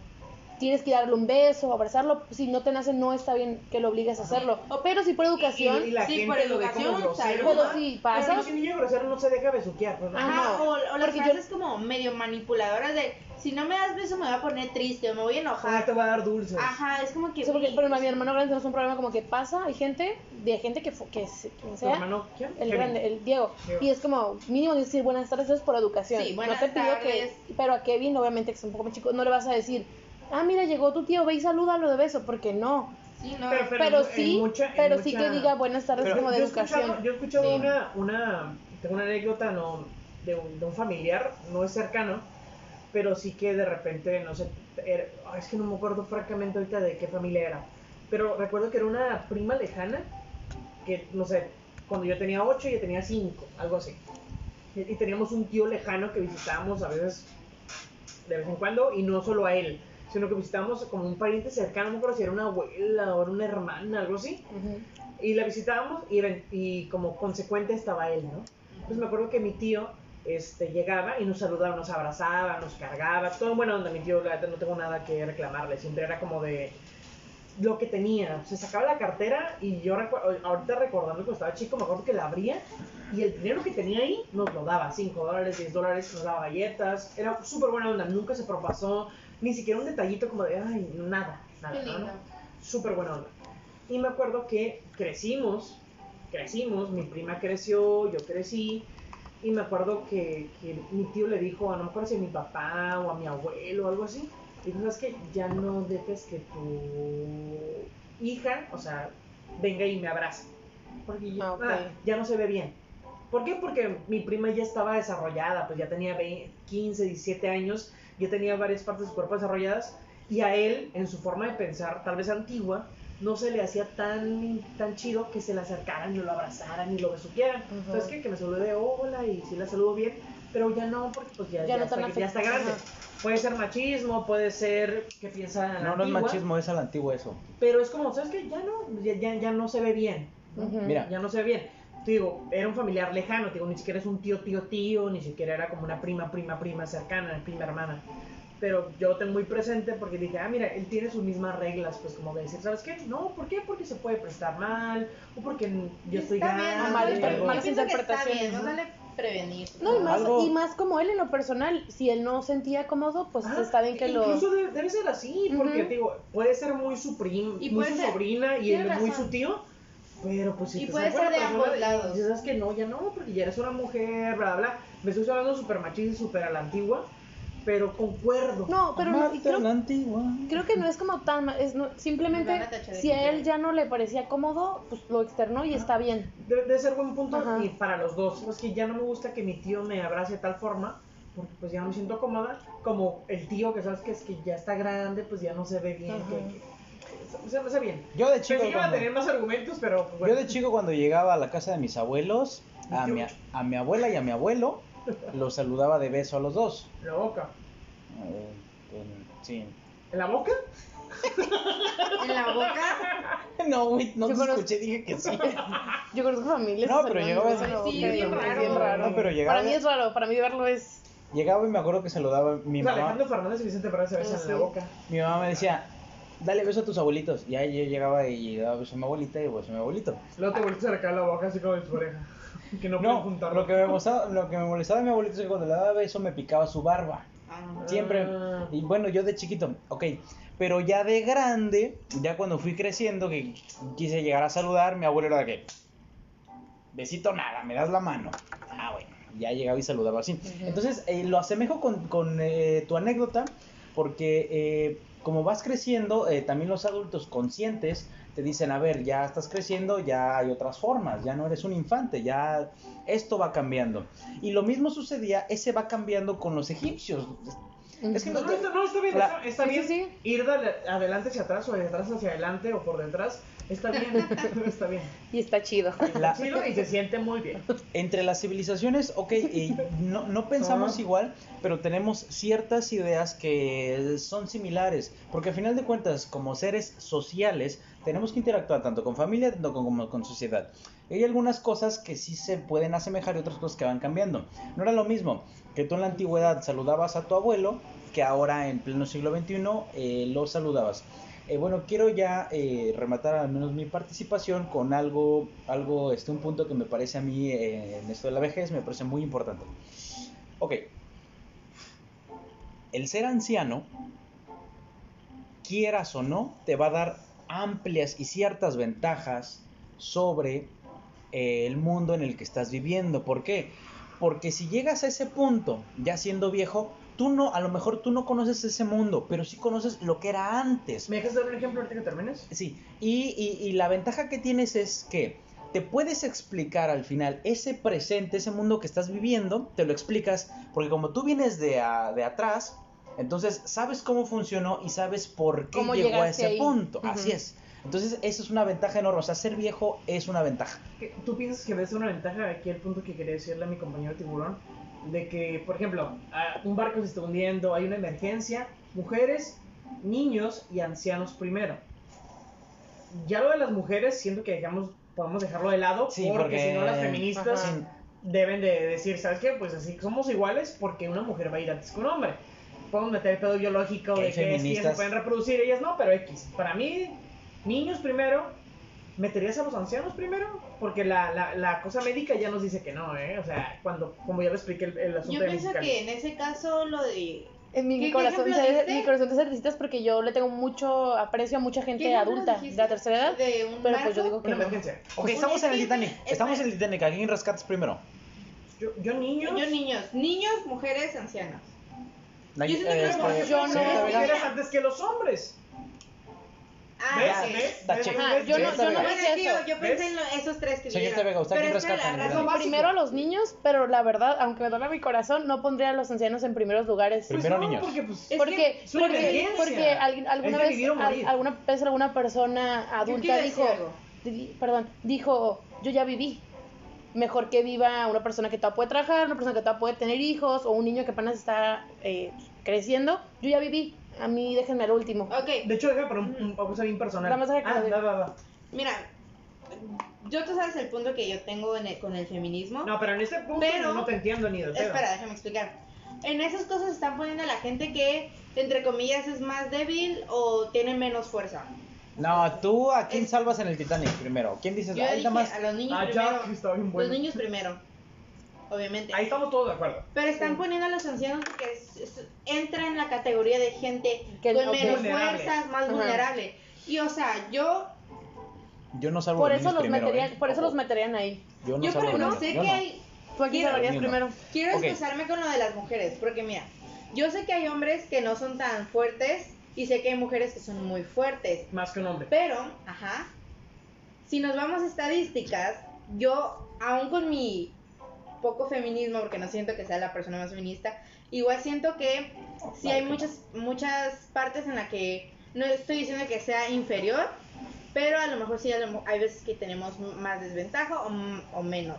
tienes que darle un beso o abrazarlo, si no te nace no está bien que lo obligues a hacerlo, pero si por educación, Y, y la Sí, gente por lo ve como educación, grosero. Pero sí, pasa. Pero si un niño grosero no se deja besuquear, pues no. Ajá, no, o, o las porque yo- frases como medio manipuladoras de si no me das beso me voy a poner triste o me voy a Ah, enojar. te va a dar dulces. Ajá, es como que. Sí, porque pero mi hermano grande tenemos un problema como que pasa, hay gente, de gente que, que se- quien ¿Tu sea, hermano quién? el grande, el Diego, Diego. y es como mínimo decir buenas tardes, eso es por educación. Sí, no buenas te pido tardes. que, pero a Kevin obviamente que es un poco más chico, no le vas a decir, ah mira llegó tu tío, ve y salúdalo de beso, porque no. Sí, no. Pero- Pero, en sí, mucha- pero sí mucha- que diga buenas tardes Pero como de yo educación. yo he escuchado Sí. una, una, tengo una anécdota no, de, un, de un familiar, no es cercano, pero sí que de repente, no sé, era- es que no me acuerdo francamente ahorita de qué familia era, pero recuerdo que era una prima lejana, que no sé, cuando yo tenía 8 ella tenía 5, algo así. Y, y teníamos un tío lejano que visitábamos a veces, de vez en cuando, y no solo a él, sino que visitábamos como un pariente cercano, no me acuerdo si era una abuela o era una hermana, algo así. Ujú. Y la visitábamos y, y como consecuente estaba él, ¿no? Entonces me acuerdo que mi tío este, llegaba y nos saludaba, nos abrazaba, nos cargaba, todo en buena onda. Mi tío, la verdad, no tengo nada que reclamarle, siempre era como de, lo que tenía. Se sacaba la cartera y yo ahorita recordando cuando estaba chico, me acuerdo que la abría y el dinero que tenía ahí nos lo daba, 5 dólares, 10 dólares, nos daba galletas. Era súper buena onda, nunca se propasó, ni siquiera un detallito como de, ay, nada, nada. ¿no? Súper buena onda. Y me acuerdo que crecimos, crecimos, mi prima creció, yo crecí. Y me acuerdo que, que mi tío le dijo, no me acuerdo si a mi papá o a mi abuelo o algo así, dijo, ¿sabes que Ya no dejes que tu hija, o sea, venga y me abrace. Porque ya, Ah, ok. ah, ya no se ve bien. ¿Por qué? Porque mi prima ya estaba desarrollada, pues ya tenía 20, 15, 17 años, ya tenía varias partes de su cuerpo desarrolladas, y a él, en su forma de pensar, tal vez antigua, no se le hacía tan, tan chido que se le acercaran y lo abrazaran y lo besuquieran. Ujú. Entonces, que, que me salude hola y sí la saludo bien, pero ya no, porque pues ya, Ya ya, no está, tan ya está grande. Puede ser machismo, puede ser que piensa a la No, no es machismo, es a la antigua eso. Pero es como, ¿sabes qué? Ya no, ya, ya, ya no se ve bien. Mira. Ya no se ve bien. Digo, era un familiar lejano, digo, ni siquiera es un tío, tío, tío, ni siquiera era como una prima, prima, prima cercana, prima hermana. Pero yo lo tengo muy presente porque dije, ah, mira, él tiene sus mismas reglas, pues como de decir, ¿sabes qué? No, ¿por qué? Porque se puede prestar mal, o porque yo estoy Está bien, grande. no mal- malas que está interpretaciones, bien, no vale prevenir. No, y más, Algo- y más como él en lo personal, si él no sentía cómodo, pues Ah, está bien que lo... Incluso de- debe ser así, porque Ujú. te digo, puede ser muy su prim, Y muy su ser- sobrina y él es muy razón. su tío, pero pues si Y te puede ser de ambos persona, lados. y dices, "¿Sabes que no, ya no, porque ya eres una mujer, bla, bla. Me estoy hablando súper machista y súper a la antigua, pero concuerdo. No, pero no, creo, la antigua. creo que no es como tan... Es, no- simplemente, de si a él ya no le parecía cómodo, pues lo externó y está bien. Debe, debe ser buen punto Ajá. y para los dos. Es que ya no me gusta que mi tío me abrace de tal forma, porque pues ya no me siento cómoda, como el tío que sabes que es que ya está grande, pues ya no se ve bien. Que, que- se, se ve bien. Yo de chico, Pensé que iba a cuando, tener más argumentos, pero pues, yo bueno. de chico cuando llegaba a la casa de mis abuelos, a mi, a mi abuela y a mi abuelo, los saludaba de beso a los dos. La boca. Eh, en- sí. ¿En la boca? En la boca. No, güey, no Yo te conozco- escuché, dije que sí. Yo conozco familias. No, que pero llegaba ese- beso la Sí, bien es raro. bien raro. No, pero llegaba, Para mí es raro, para mí verlo es... llegaba y me acuerdo que saludaba mi O sea, mamá. Alejandro Fernández y Vicente Fernández se besan en la sí. boca. Mi mamá me decía, dale beso a tus abuelitos. Y ahí yo llegaba y daba beso a mi abuelita y beso a mi abuelito. Luego te vuelves a acercar la boca así como de tu oreja. Que no, No, juntarlo. lo que, me molestaba, lo que me molestaba de mi abuelito es que cuando le daba beso me picaba su barba. Ah, Siempre. Y bueno, yo de chiquito, ok. Pero ya de grande, ya cuando fui creciendo, que quise llegar a saludar, mi abuelo era de que, besito nada, me das la mano. Ah, bueno, ya llegaba y saludaba así. Entonces, eh, lo asemejo con, con eh, tu anécdota, porque eh, como vas creciendo, eh, también los adultos conscientes te dicen, a ver, ya estás creciendo, ya hay otras formas, ya no eres un infante, ya esto va cambiando. Y lo mismo sucedía, ese va cambiando con los egipcios. Es que No, no- está, no, está bien, La- está, está Sí, bien. sí, Ir de adelante hacia atrás o de atrás hacia adelante o por detrás. Está bien, está bien. Y está chido. La- Chido y se siente muy bien. entre las civilizaciones, ok, y no, no pensamos igual, pero tenemos ciertas ideas que son similares, porque al final de cuentas, como seres sociales, tenemos que interactuar tanto con familia tanto con- como con sociedad. Hay algunas cosas que sí se pueden asemejar y otras cosas que van cambiando. No era lo mismo que tú en la antigüedad saludabas a tu abuelo que ahora en pleno siglo XXI eh, lo saludabas. Eh, bueno, quiero ya eh, rematar al menos mi participación con algo, algo, este, un punto que me parece a mí eh, en esto de la vejez, me parece muy importante. Ok. El ser anciano, quieras o no, te va a dar amplias y ciertas ventajas sobre el mundo en el que estás viviendo. ¿Por qué? Porque si llegas a ese punto, ya siendo viejo, tú no, a lo mejor tú no conoces ese mundo, pero sí conoces lo que era antes. ¿Me dejas dar un ejemplo ahorita que termines? Sí, y, y- y la ventaja que tienes es que te puedes explicar al final ese presente, ese mundo que estás viviendo, te lo explicas, porque como tú vienes de, a- de atrás, entonces sabes cómo funcionó y sabes por qué llegó a ese ahí. punto. Así es. Entonces, eso es una ventaja enorme. O sea, ser viejo es una ventaja. ¿Qué- ¿Tú piensas que ves una ventaja aquí el punto que quería decirle a mi compañero tiburón? De que, por ejemplo, un barco se está hundiendo, hay una emergencia, mujeres, niños y ancianos primero. Ya lo de las mujeres, siento que digamos, podemos dejarlo de lado, Sí, porque, porque- si no las feministas Ajá. Deben de decir, ¿sabes qué? Pues así somos iguales porque una mujer va a ir antes que un hombre. Podemos meter el pedo biológico de que ellas se pueden reproducir, ellas no, pero X. Para mí, niños primero, ¿meterías a los ancianos primero? Porque la, la, la cosa médica ya nos dice que no, ¿eh? O sea, cuando, como ya lo expliqué el, el asunto Yo de pienso que en ese caso lo de... En mi ¿Qué- qué corazón, ejemplo se, mi corazón te hace risitas porque yo le tengo mucho aprecio a mucha gente ¿Qué adulta de la tercera edad. De un Pero pues yo digo que Una no. emergencia. Ok, estamos en el Titanic. Estamos en el Titanic. ¿A quién rescatas primero? Yo, yo niños. Yo niños, niños, mujeres, ancianos. Nay- Yo siento que este, no, yo no- mujeres antes que los hombres. Ah, ¿Ves? ¿Ves? ¿Ves? ¿Ves? yo no- yo no yo, eso. yo pensé ¿Ves? en lo- esos tres que Señorita. Vega, ¿usted quién es que la rescata Primero a los niños, pero la verdad, aunque me duele mi corazón, no pondría a los ancianos en primeros lugares. Pues Primero no, niños. Porque, pues, Es porque que es una porque, porque al- alguna vez alguna vez alguna persona adulta dijo perdón dijo yo ya viví mejor que viva una persona que todavía puede trabajar una persona que todavía puede tener hijos o un niño que apenas está eh, creciendo yo ya viví a mí déjenme al último Ok, De hecho, déjame poner un, un, una cosa bien personal. Vamos a ver que ah, lo diga. va, va, va. mira, yo tú sabes el punto que yo tengo en el- con el feminismo. No, pero en este punto Pero- no te entiendo ni de pedo. Espera, déjame explicar. En esas cosas están poniendo a la gente que, entre comillas, es más débil o tiene menos fuerza. No, tú a quién Es- salvas en el Titanic primero. ¿Quién dices? Yo Ay, dije nada más. a los niños Ah, primero. Jack está bien bueno. Los niños primero, obviamente. Ahí estamos todos de acuerdo. Pero están poniendo a los ancianos es- es- entra en la categoría de gente Que con no- menos Vulnerable. fuerzas, más Ajá. vulnerable. Y o sea, yo, Yo no salvo por eso los primero, meterían ¿eh? por eso los meterían ahí Yo no yo pero no sé Yo que no. hay, tú aquí Quiero- salvarías Niños no. primero quiero Ok. expresarme con lo de las mujeres, porque mira, yo sé que hay hombres que no son tan fuertes y sé que hay mujeres que son muy fuertes. Más que un hombre. Pero, ajá, si nos vamos a estadísticas, yo, aún con mi poco feminismo, porque no siento que sea la persona más feminista, igual siento que sí hay muchas, muchas partes en las que no estoy diciendo que sea inferior, pero a lo mejor sí hay veces que tenemos más desventaja o, o menos.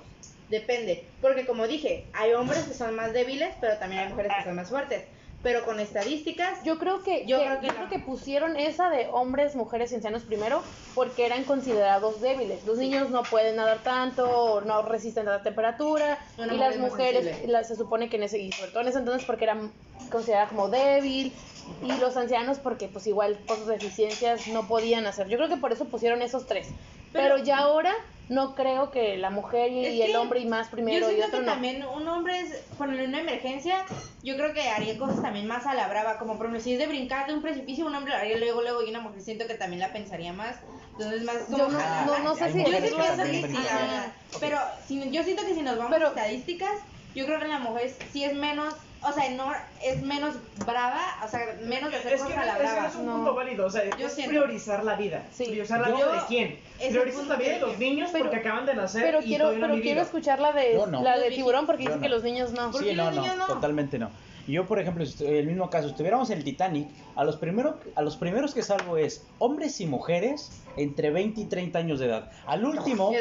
Depende, porque como dije, hay hombres que son más débiles, pero también hay mujeres que son más fuertes. Pero con estadísticas, Yo creo que, Yo que- creo que yo no. creo que pusieron esa de hombres, mujeres y ancianos primero porque eran considerados débiles. Los niños no pueden nadar tanto, no resisten a la temperatura y las mujeres sensible. la- se supone que en ese y sobre todo en ese entonces porque eran consideradas como débil y los ancianos porque pues igual por sus deficiencias no podían hacer. Yo creo que por eso pusieron esos tres. Pero, Pero- ya ahora no creo que la mujer y, Es y el hombre y más primero yo y siento otro que no. también un hombre, es, en una emergencia, yo creo que haría cosas también más a la brava, como por ejemplo, si es de brincar de un precipicio, un hombre lo haría luego, luego, y una mujer siento que también la pensaría más, entonces más como Yo no, jalarla. no, no sé si Yo mujeres siento que sí, sí, la. Pero si, yo siento que si nos vamos Pero- a estadísticas, yo creo que la mujer sí es menos, o sea, no es menos brava, o sea, menos de hacer Es que, cosas a la es que brava. es un No. punto válido, o sea, Yo es siento. priorizar la vida. Sí. Priorizar la Yo- vida de quién. Priorizas punto también que- los niños Pero- porque acaban de nacer Pero y quiero, no pero han quiero escuchar la de, no. la de tiburón porque dice no. que los niños no. ¿Por Sí, no, los no, niños no? totalmente no. Yo, por ejemplo, si estu- el mismo caso, estuviéramos en el Titanic, a los, primero, a los primeros que salvo es hombres y mujeres entre 20 y 30 años de edad. Al último,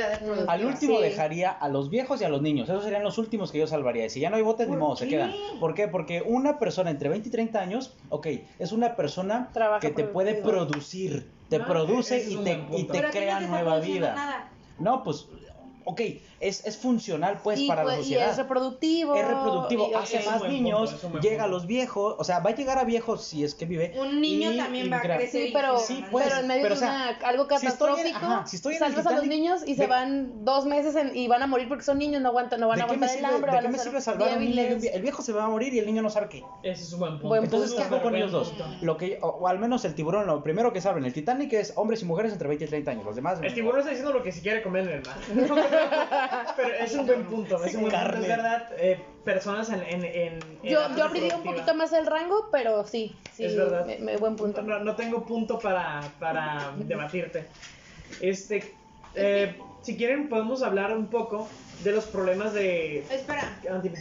al último Sí. dejaría a los viejos y a los niños. Esos serían los últimos que yo salvaría. Y si ya no hay botes, ni ¿Por modo, se quedan. ¿Por qué? Porque una persona entre 20 y 30 años, ok, es una persona Trabaja que te puede producir, te produce y te, y te crea nueva vida. nada. No, pues, ok, es, es funcional pues y, para la pues, y sociedad es reproductivo. es reproductivo, y- hace más niños, punto, llega a los viejos, o sea, va a llegar a viejos si es que vive. Un niño y- también y va a crecer. Sí, pero, a pues, pero en medio pero, de o sea, una, algo si estoy en- catastrófico, ajá, si estoy en el salvas a los niños y de- se van dos meses en- y van a morir porque son niños, no aguantan, no van a ¿De qué me aguantar el hambre, de qué me sirve salvar a un niño El viejo se va a morir y el niño no sabe qué. Ese es un buen punto. Entonces, ¿qué hago con ellos dos? Lo que, o, o al menos el tiburón, lo primero que sabe en el Titanic es hombres y mujeres entre 20 y 30 años. Los demás. El tiburón está diciendo lo que se quiere comer en el mar. Pero es un buen punto, es un buen punto, es verdad. eh, personas en. en, en Yo, yo abriría un poquito más el rango, pero sí, sí, Es verdad. me- me- buen punto. No, no tengo punto para, para debatirte. Este, eh, si quieren podemos hablar un poco de los problemas de... Espera. Ah, dime.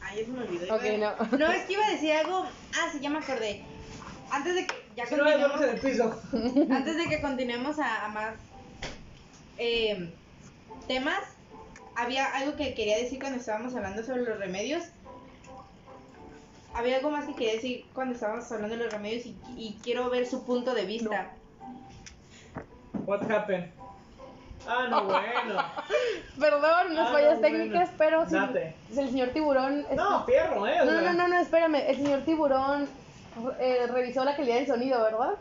Ay, se me olvidó. Ok, Iba- no. No, es que iba a decir algo. Ah, sí, ya me acordé. Antes de que ya Si no continuemos, piso. antes de que continuemos a, a más eh, temas, había algo que quería decir cuando estábamos hablando sobre los remedios. Había algo más que quería decir cuando estábamos hablando de los remedios y, y quiero ver su punto de vista. What happened? Ah, no, bueno. Perdón, Ah, fallas no, técnicas, bueno. pero Date. el señor tiburón... es- No, fierro, eh. no, no, no, no, espérame, el señor tiburón eh, revisó la calidad del sonido, ¿verdad?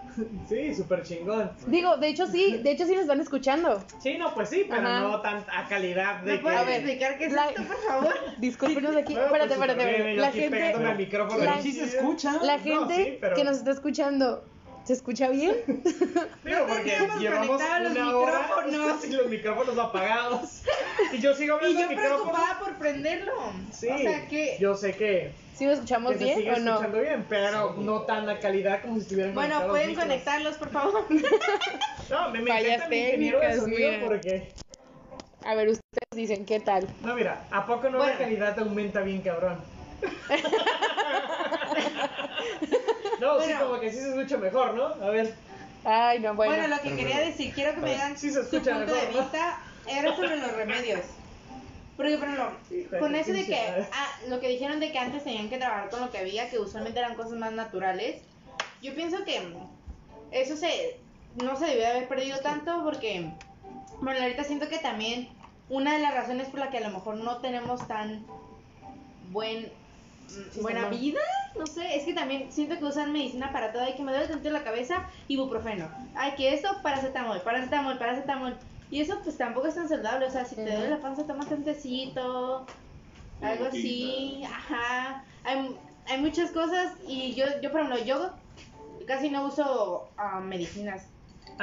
Sí, súper chingón. Digo, de hecho sí, de hecho sí nos están escuchando. Sí, no, pues sí, pero Ajá. no tan a calidad de ¿Me que... puedes A ver, explicar qué es la- esto, por favor? Discúlpenos aquí. Bueno, espérate, pues, espérate, súper bien, espérate. yo La aquí gente, pegándome al micrófono. la- Pero sí se escucha. la No, gente sí, pero- que nos está escuchando, ¿se escucha bien? Digo, porque teníamos llevamos conectados una los hora micrófonos. sin los micrófonos apagados. Y yo sigo Y hablando yo al micrófono. preocupada por prenderlo. Sí, O sea que. yo sé que, ¿Sí nos escuchamos que se bien sigue o no? escuchando bien, pero no tan a calidad como si estuvieran Bueno, pueden micros. conectarlos, por favor. No, me, me Fallas mi ingeniero de sonido mira. porque... A ver, ustedes dicen, ¿qué tal? No, mira, ¿a poco no Bueno. la calidad aumenta bien, cabrón? No, sí, como que sí se escucha mejor, ¿no? A ver. Ay, no, bueno. Bueno, lo que quería decir, quiero que me digan Sí su punto mejor, de ¿no? vista. Era sobre los remedios. Porque, por ejemplo, Híjole, con eso de que, ah, lo que dijeron de que antes tenían que trabajar con lo que había, que usualmente eran cosas más naturales, yo pienso que eso se, no se debió de haber perdido tanto porque, bueno, ahorita siento que también una de las razones por la que a lo mejor no tenemos tan buen, Sí, buena vida, no sé, es que también siento que usan medicina para todo, hay que me duele tanto la cabeza, ibuprofeno, ay que esto, paracetamol, paracetamol, paracetamol, y eso pues tampoco es tan saludable, o sea, si te duele la panza, tómate un tecito, algo así, ajá, hay, hay muchas cosas y yo, yo por ejemplo, yo casi no uso ah, medicinas,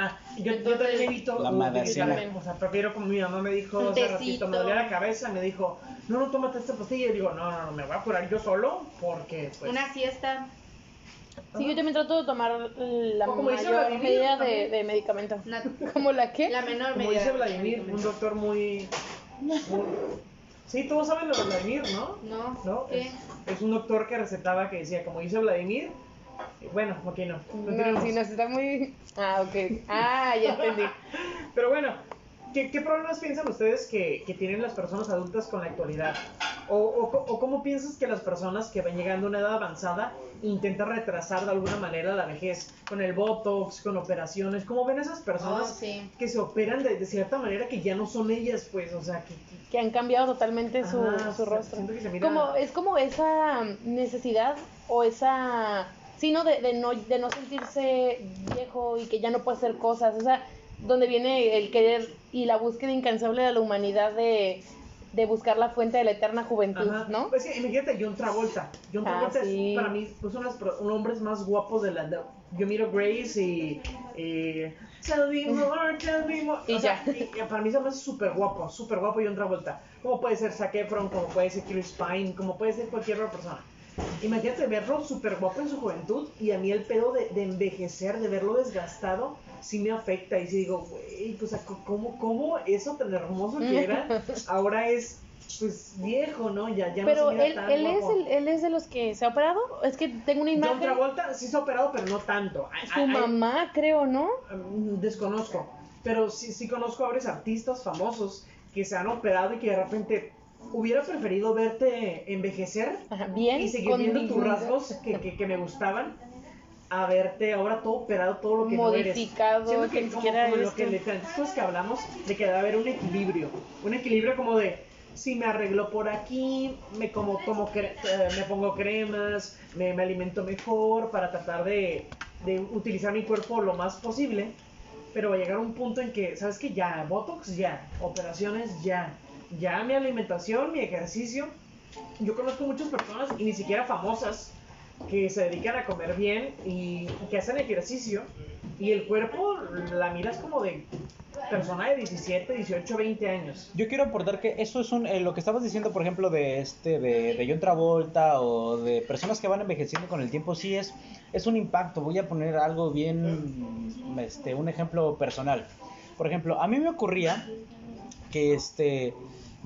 Ah, yo, yo Entonces, también evito La medicina. o sea, prefiero como mi mamá me dijo hace ratito, me dolía la cabeza, me dijo, no, no, tómate esta pastilla, y digo, no, no, no, me voy a curar yo solo, porque, pues, una siesta, Sí, yo también trato de tomar la O como dice mayor Vladimir, medida de, también. de medicamento. ¿Como la qué? la menor como medida dice de Vladimir, un doctor muy, muy- sí, todos saben lo de Vladimir, ¿no? No, ¿No? ¿qué? Es, es un doctor que recetaba que decía, como dice Vladimir, bueno, ok, no, No, continuemos. sí, nos está muy... Ah, ok. Ah, ya entendí. Pero bueno, ¿qué, qué problemas piensan ustedes que, que tienen las personas adultas con la actualidad? O, o, o cómo piensas que las personas que van llegando a una edad avanzada intentan retrasar de alguna manera la vejez? Con el Botox, con operaciones. ¿Cómo ven esas Oh, personas sí. que se operan de, de cierta manera que ya no son ellas, pues? O sea, que... que- Que han cambiado totalmente su, Ajá, su rostro. Como, es como esa necesidad o esa... Sí, ¿no? De, de no, de no sentirse viejo y que ya no puede hacer cosas. O sea, donde viene el querer y la búsqueda incansable de la humanidad de, de buscar la fuente de la eterna juventud, Ajá. ¿no? Pues que imagínate John Travolta. John Ah, Travolta sí. es para mí pues, uno de los hombres más guapos de la. de- yo miro Grace y. y Tell me more, tell me more. Y O sea, ya. y- y para mí se me hace súper guapo, súper guapo John Travolta. Como puede ser Zac Efron, como puede ser Chris Pine, como puede ser cualquier otra persona. Imagínate verlo súper guapo en su juventud y a mí el pedo de, de envejecer, de verlo desgastado, sí me afecta. Y sí digo, güey, pues ¿cómo, ¿cómo eso tan hermoso que era ahora es pues viejo, ¿no? Ya, ya Pero no se mira él, tan él, es guapo. el, él es de los que se ha operado. Es que tengo una John imagen. Travolta sí se ha operado, pero no tanto. Su mamá, creo, ¿no? mm, desconozco. Pero sí, sí conozco a varios artistas famosos que se han operado y que de repente hubiera preferido verte envejecer Ajá, Bien. y seguir viendo tus rasgos que, que, que me gustaban a verte ahora todo operado, todo lo que no eres. Modificado, que que como, como lo que le después que hablamos de que debe haber un equilibrio, un equilibrio como de si me arreglo por aquí, me como tomo cre- eh, me pongo cremas, me, me alimento mejor para tratar de, de utilizar mi cuerpo lo más posible, pero va a llegar un punto en que, ¿sabes qué? Ya, Botox ya, operaciones ya, ya mi alimentación, mi ejercicio. Yo conozco muchas personas, y ni siquiera famosas, que se dedican a comer bien y, que hacen ejercicio, y el cuerpo la miras como de persona de 17, 18, 20 años. Yo quiero aportar que eso es un, eh, lo que estabas diciendo, por ejemplo, de este, de, de John Travolta o de personas que van envejeciendo con el tiempo, sí es, es un impacto. Voy a poner algo bien, este, un ejemplo personal. Por ejemplo, a mí me ocurría que este,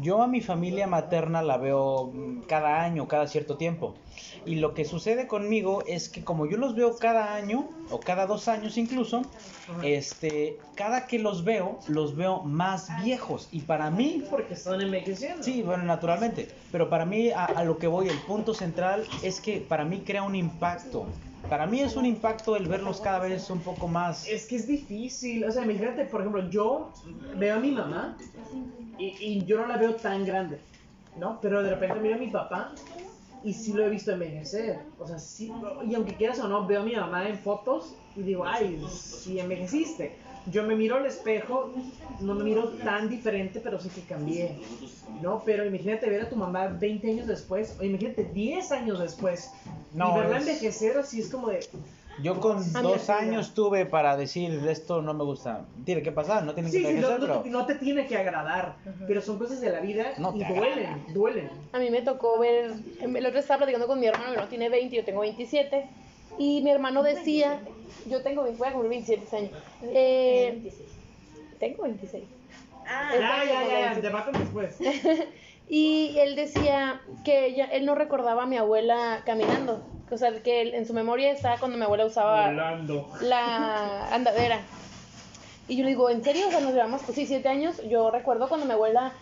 yo a mi familia materna la veo mm, cada año, cada cierto tiempo. Y lo que sucede conmigo es que como yo los veo cada año, o cada dos años incluso, este, cada que los veo, los veo más viejos. Y para mí, Porque están envejeciendo. sí, bueno, naturalmente, pero para mí a, a lo que voy, el punto central es que para mí crea un impacto. Para mí es un impacto el verlos cada vez un poco más... Es que es difícil. O sea, imagínate, por ejemplo, yo veo a mi mamá y, y yo no la veo tan grande, ¿no? Pero de repente miro a mi papá y sí lo he visto envejecer. O sea, sí, y aunque quieras o no, veo a mi mamá en fotos y digo, ay, sí envejeciste. Yo me miro al espejo, no me miro tan diferente, pero sí que cambié, ¿no? Pero imagínate ver a tu mamá 20 años después, o imagínate 10 años después, No, y verla es- envejecer así es como de, Yo con Ah, dos años tuve para decir esto no me gusta. Tiene que pasar, no tiene que sí, sí, no, no pero te, no te tiene que agradar, pero son cosas de la vida No y te duelen, duelen. A mí me tocó ver, el otro estaba platicando con mi hermano, mi hermano tiene 20, yo tengo 27, y mi hermano decía, yo tengo, voy a cumplir 27 años, eh, tengo 26. Ah, Es- Ya, ya, ya, debaten después. Y él decía que ella, él no recordaba a mi abuela caminando, o sea, que él- en su memoria estaba cuando mi abuela usaba Volando. la andadera. Y yo le digo, ¿en serio? O sea, nos llevamos, pues sí, siete años. Yo recuerdo cuando mi abuela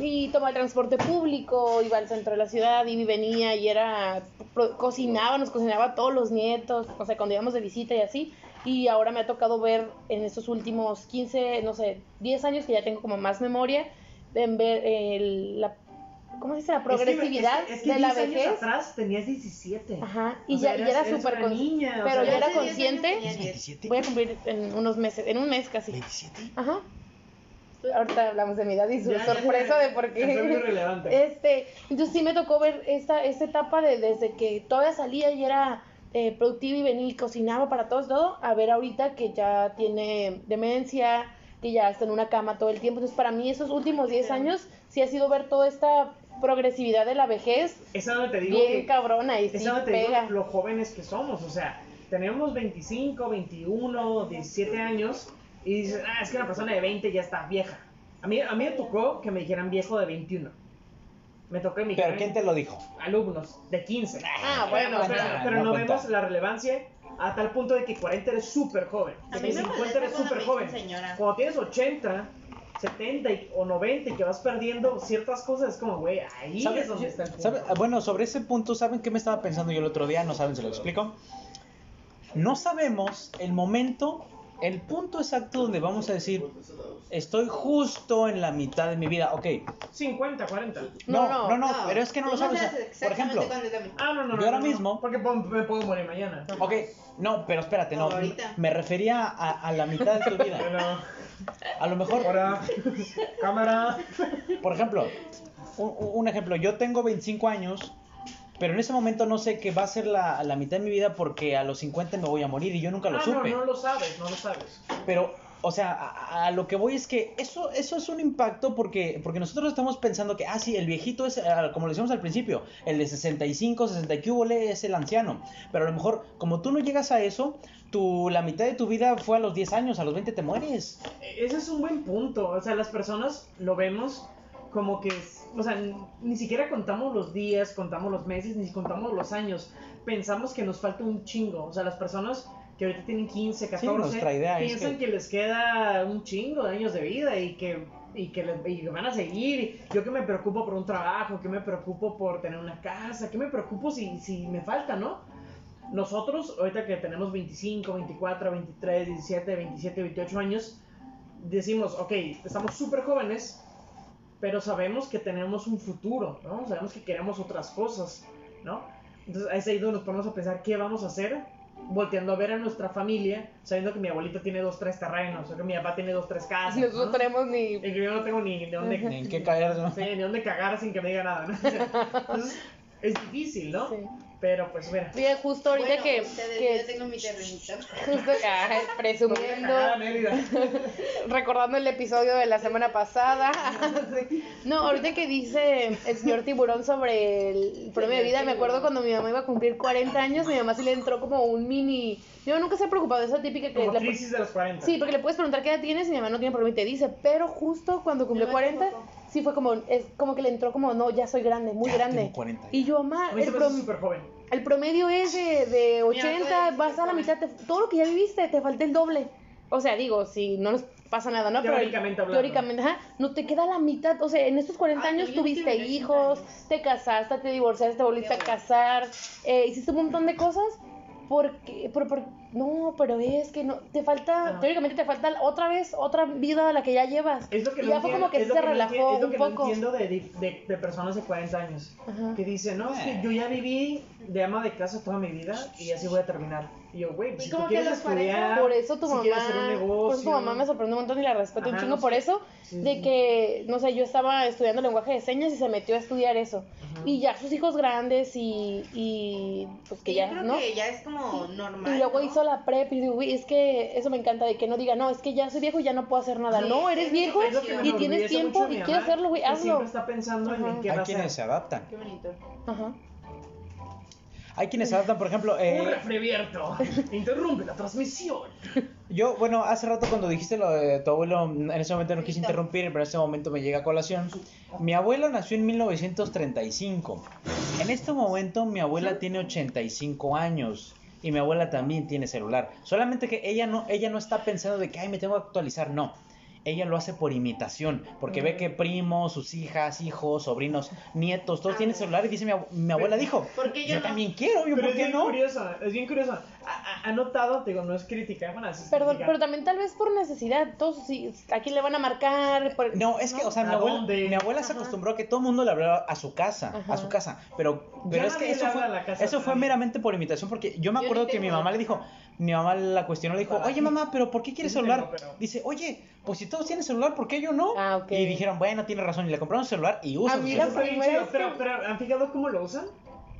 y tomaba el transporte público, iba al centro de la ciudad y venía y era, pro- cocinaba, nos cocinaba a todos los nietos, o sea, cuando íbamos de visita y así. Y ahora me ha tocado ver en estos últimos 15, no sé, 10 años que ya tengo como más memoria, en ver el- la, ¿cómo se dice? La progresividad es que, es que de la 10 años vejez. atrás tenías 17. Ajá, y O sea, ya, era súper una consci- niña, o pero sea, ya yo era hace 10 años consciente. tenía 10. 27, Voy a cumplir en unos meses, en un mes casi. 27. Ajá. Ahorita hablamos de mi edad y su Ya, ya, sorpresa ya. de por qué. Eso es muy relevante. Este, entonces sí me tocó ver esta, esta etapa de desde que todavía salía y era eh, productiva y venía y cocinaba para todos todo, a ver ahorita que ya tiene demencia, que ya está en una cama todo el tiempo. Entonces para mí esos últimos 10 años sí ha sido ver toda esta progresividad de la vejez Es a donde te digo bien que, cabrona y es sí donde te digo lo jóvenes que somos. O sea, tenemos 25, 21, 17 años y dices, ah, es que una persona de 20 ya está vieja. A mí, a mí me tocó que me dijeran viejo de 21. Me tocó que me ¿Pero quién te lo dijo? alumnos de 15. Ah, bueno, pero, bueno. pero no vemos la relevancia a tal punto de que 40 eres súper joven. Me 50 molesta eres súper joven. señora. Cuando tienes 80, 70 y- o 90 y que vas perdiendo ciertas cosas, es como, güey, ahí ¿Sabe- es donde está el punto. sabe- bueno, sobre ese punto, ¿saben qué me estaba pensando yo el otro día? No saben, se lo explico. No sabemos el momento, el punto exacto donde vamos a decir, estoy justo en la mitad de mi vida. Ok, 50, 40. no, No, no, no, no, pero es que no lo sabes. o sabes sea, Por ejemplo, exactamente cuándo es la- Ah, no, no, no. Yo ahora mismo- Porque po- me puedo morir mañana. ok, no, pero espérate, no, Ahorita. me refería a, a la mitad de tu vida. Bueno, A lo mejor, ahora, cámara. por ejemplo, un, un ejemplo, yo tengo 25 años, pero en ese momento no sé que va a ser la, la mitad de mi vida porque a los 50 me voy a morir y yo nunca lo Ah, no, supe. no lo sabes, no lo sabes. Pero, o sea, a, a lo que voy es que eso, eso es un impacto porque, porque nosotros estamos pensando que, ah, sí, el viejito es, como lo decíamos al principio, el de 65, 60 y que es el anciano. Pero a lo mejor, como tú no llegas a eso, tu, la mitad de tu vida fue a los 10 años, a los 20 te mueres. Ese es un buen punto. O sea, las personas lo vemos como que, o sea, ni siquiera contamos los días, contamos los meses, ni contamos los años. Pensamos que nos falta un chingo. O sea, las personas que ahorita tienen 15, 14, nuestra idea es piensan que- que... les queda un chingo de años de vida y que, y que, les- y van a seguir. Yo que me preocupo por un trabajo, que me preocupo por tener una casa, que me preocupo si, si me falta, ¿no? Nosotros, ahorita que tenemos 25, 24, 23, 17, 27, 28 años, decimos, ok, estamos súper jóvenes, pero sabemos que tenemos un futuro, ¿no? Sabemos que queremos otras cosas, ¿no? Entonces es ahí donde nos ponemos a pensar qué vamos a hacer, volteando a ver a nuestra familia, sabiendo que mi abuelita tiene dos, tres terrenos, o que mi papá tiene dos, tres casas, Nosotros ¿no? tenemos ni... Y que yo no tengo ni de dónde, Ni en qué caer, ¿no? sí, ni dónde cagar sin que me diga nada, ¿no? Entonces, es difícil, ¿no? Sí. Pero pues mira. Oye, justo ahorita Bueno, que... ustedes, que yo tengo mi terrenito. justo, ay, presumiendo... Mérida. recordando el episodio de la semana pasada. Sí. No, ahorita que dice el señor Tiburón sobre el promedio de vida, me acuerdo cuando mi mamá iba a cumplir 40 años, mi mamá sí le entró como un mini... Mi mamá nunca se ha preocupado de esa típica que... Como le- crisis de los 40. Sí, porque le puedes preguntar qué edad tienes y mi mamá no tiene problema y te dice, pero justo cuando cumplió Mi mamá 40, tampoco. Sí fue como, es como que le entró como, no, ya soy grande, muy Ya grande. tengo 40 Y yo, mamá, el, prom- súper joven. el promedio es de, de 80, puede vas a la mitad, te- todo lo que ya viviste, te falta el doble. O sea, digo, si no nos pasa nada, ¿no? Pero Teóricamente hablando. Teóricamente, ajá, no te queda la mitad. O sea, en estos 40 Ah, años tuviste tengo 80 hijos, años. te casaste, te divorciaste, te volviste a casar, eh, hiciste un montón de cosas porque, por, por- no, pero es que no, te falta, Ajá. teóricamente te falta otra vez otra vida a la que ya llevas. Es lo que y no ya fue como que es lo se que no relajó enti- es lo un que no poco. entiendo de, de, de personas de 40 años. Ajá. Que dicen, no, es que yo ya viví de ama de casa toda mi vida y así voy a terminar. Y yo, güey, pues, Y si tú quieres estudiar, Por eso tu si mamá, quieres hacer un por negocio. eso tu mamá me sorprendió un montón y la respeto un chingo no por eso, Sí, de sí. que, no sé, yo estaba estudiando lenguaje de señas y se metió a estudiar eso. Ajá. Y ya sus hijos grandes y, y pues que Sí, ya, yo creo ¿no? que ya es como normal. Y luego ¿no? Hizo la prep y digo, güey, es que eso me encanta de que no diga, no, es que ya soy viejo y ya no puedo hacer nada. Sí, no, eres es viejo y tienes tiempo y quieres hacerlo, güey, hazlo. Siempre está pensando en Ajá. qué va Hay a quienes se adaptan. Qué bonito. Ajá. Hay quienes se adaptan, por ejemplo, Un eh, refri abierto. Interrumpe la transmisión. yo, bueno, hace rato cuando dijiste lo de tu abuelo, en ese momento no quise interrumpir, pero en este momento me llega a colación. Mi abuelo nació en 1935. En este momento mi abuela tiene 85 años. Y mi abuela también tiene celular. Solamente que ella no, ella no está pensando de que, ay, me tengo que actualizar. No. Ella lo hace por imitación. Porque ve que primos, sus hijas, hijos, sobrinos, nietos, todos tienen celular. Y dice mi, mi abuela dijo, ¿Por qué yo no? también quiero. Yo, Pero ¿por es qué bien no? curioso, es bien curioso. Ha, ha- notado, te digo, no es crítica, bueno, así es Perdón, crítica. pero también tal vez por necesidad. Todos, sí, ¿a quién le van a marcar? Por- No, es que, o sea, mi ¿A abuela, dónde? mi abuela se acostumbró a que todo el mundo le hablaba a su casa, Ajá. a su casa, pero, Ya pero es que eso fue, habla a la casa eso fue meramente por imitación, porque yo me acuerdo que mi mamá le dijo, mi mamá la cuestionó, le dijo, Para oye mamá, pero ¿por qué quieres sí celular? tengo, pero- Dice, oye, pues si todos tienen celular, ¿por qué yo no? Ah, ok. Y dijeron, bueno, tiene razón, y le compraron un celular y usa A su mí Eso la celular. está bien primera chido, vez pero, pero ¿han fijado cómo lo usan?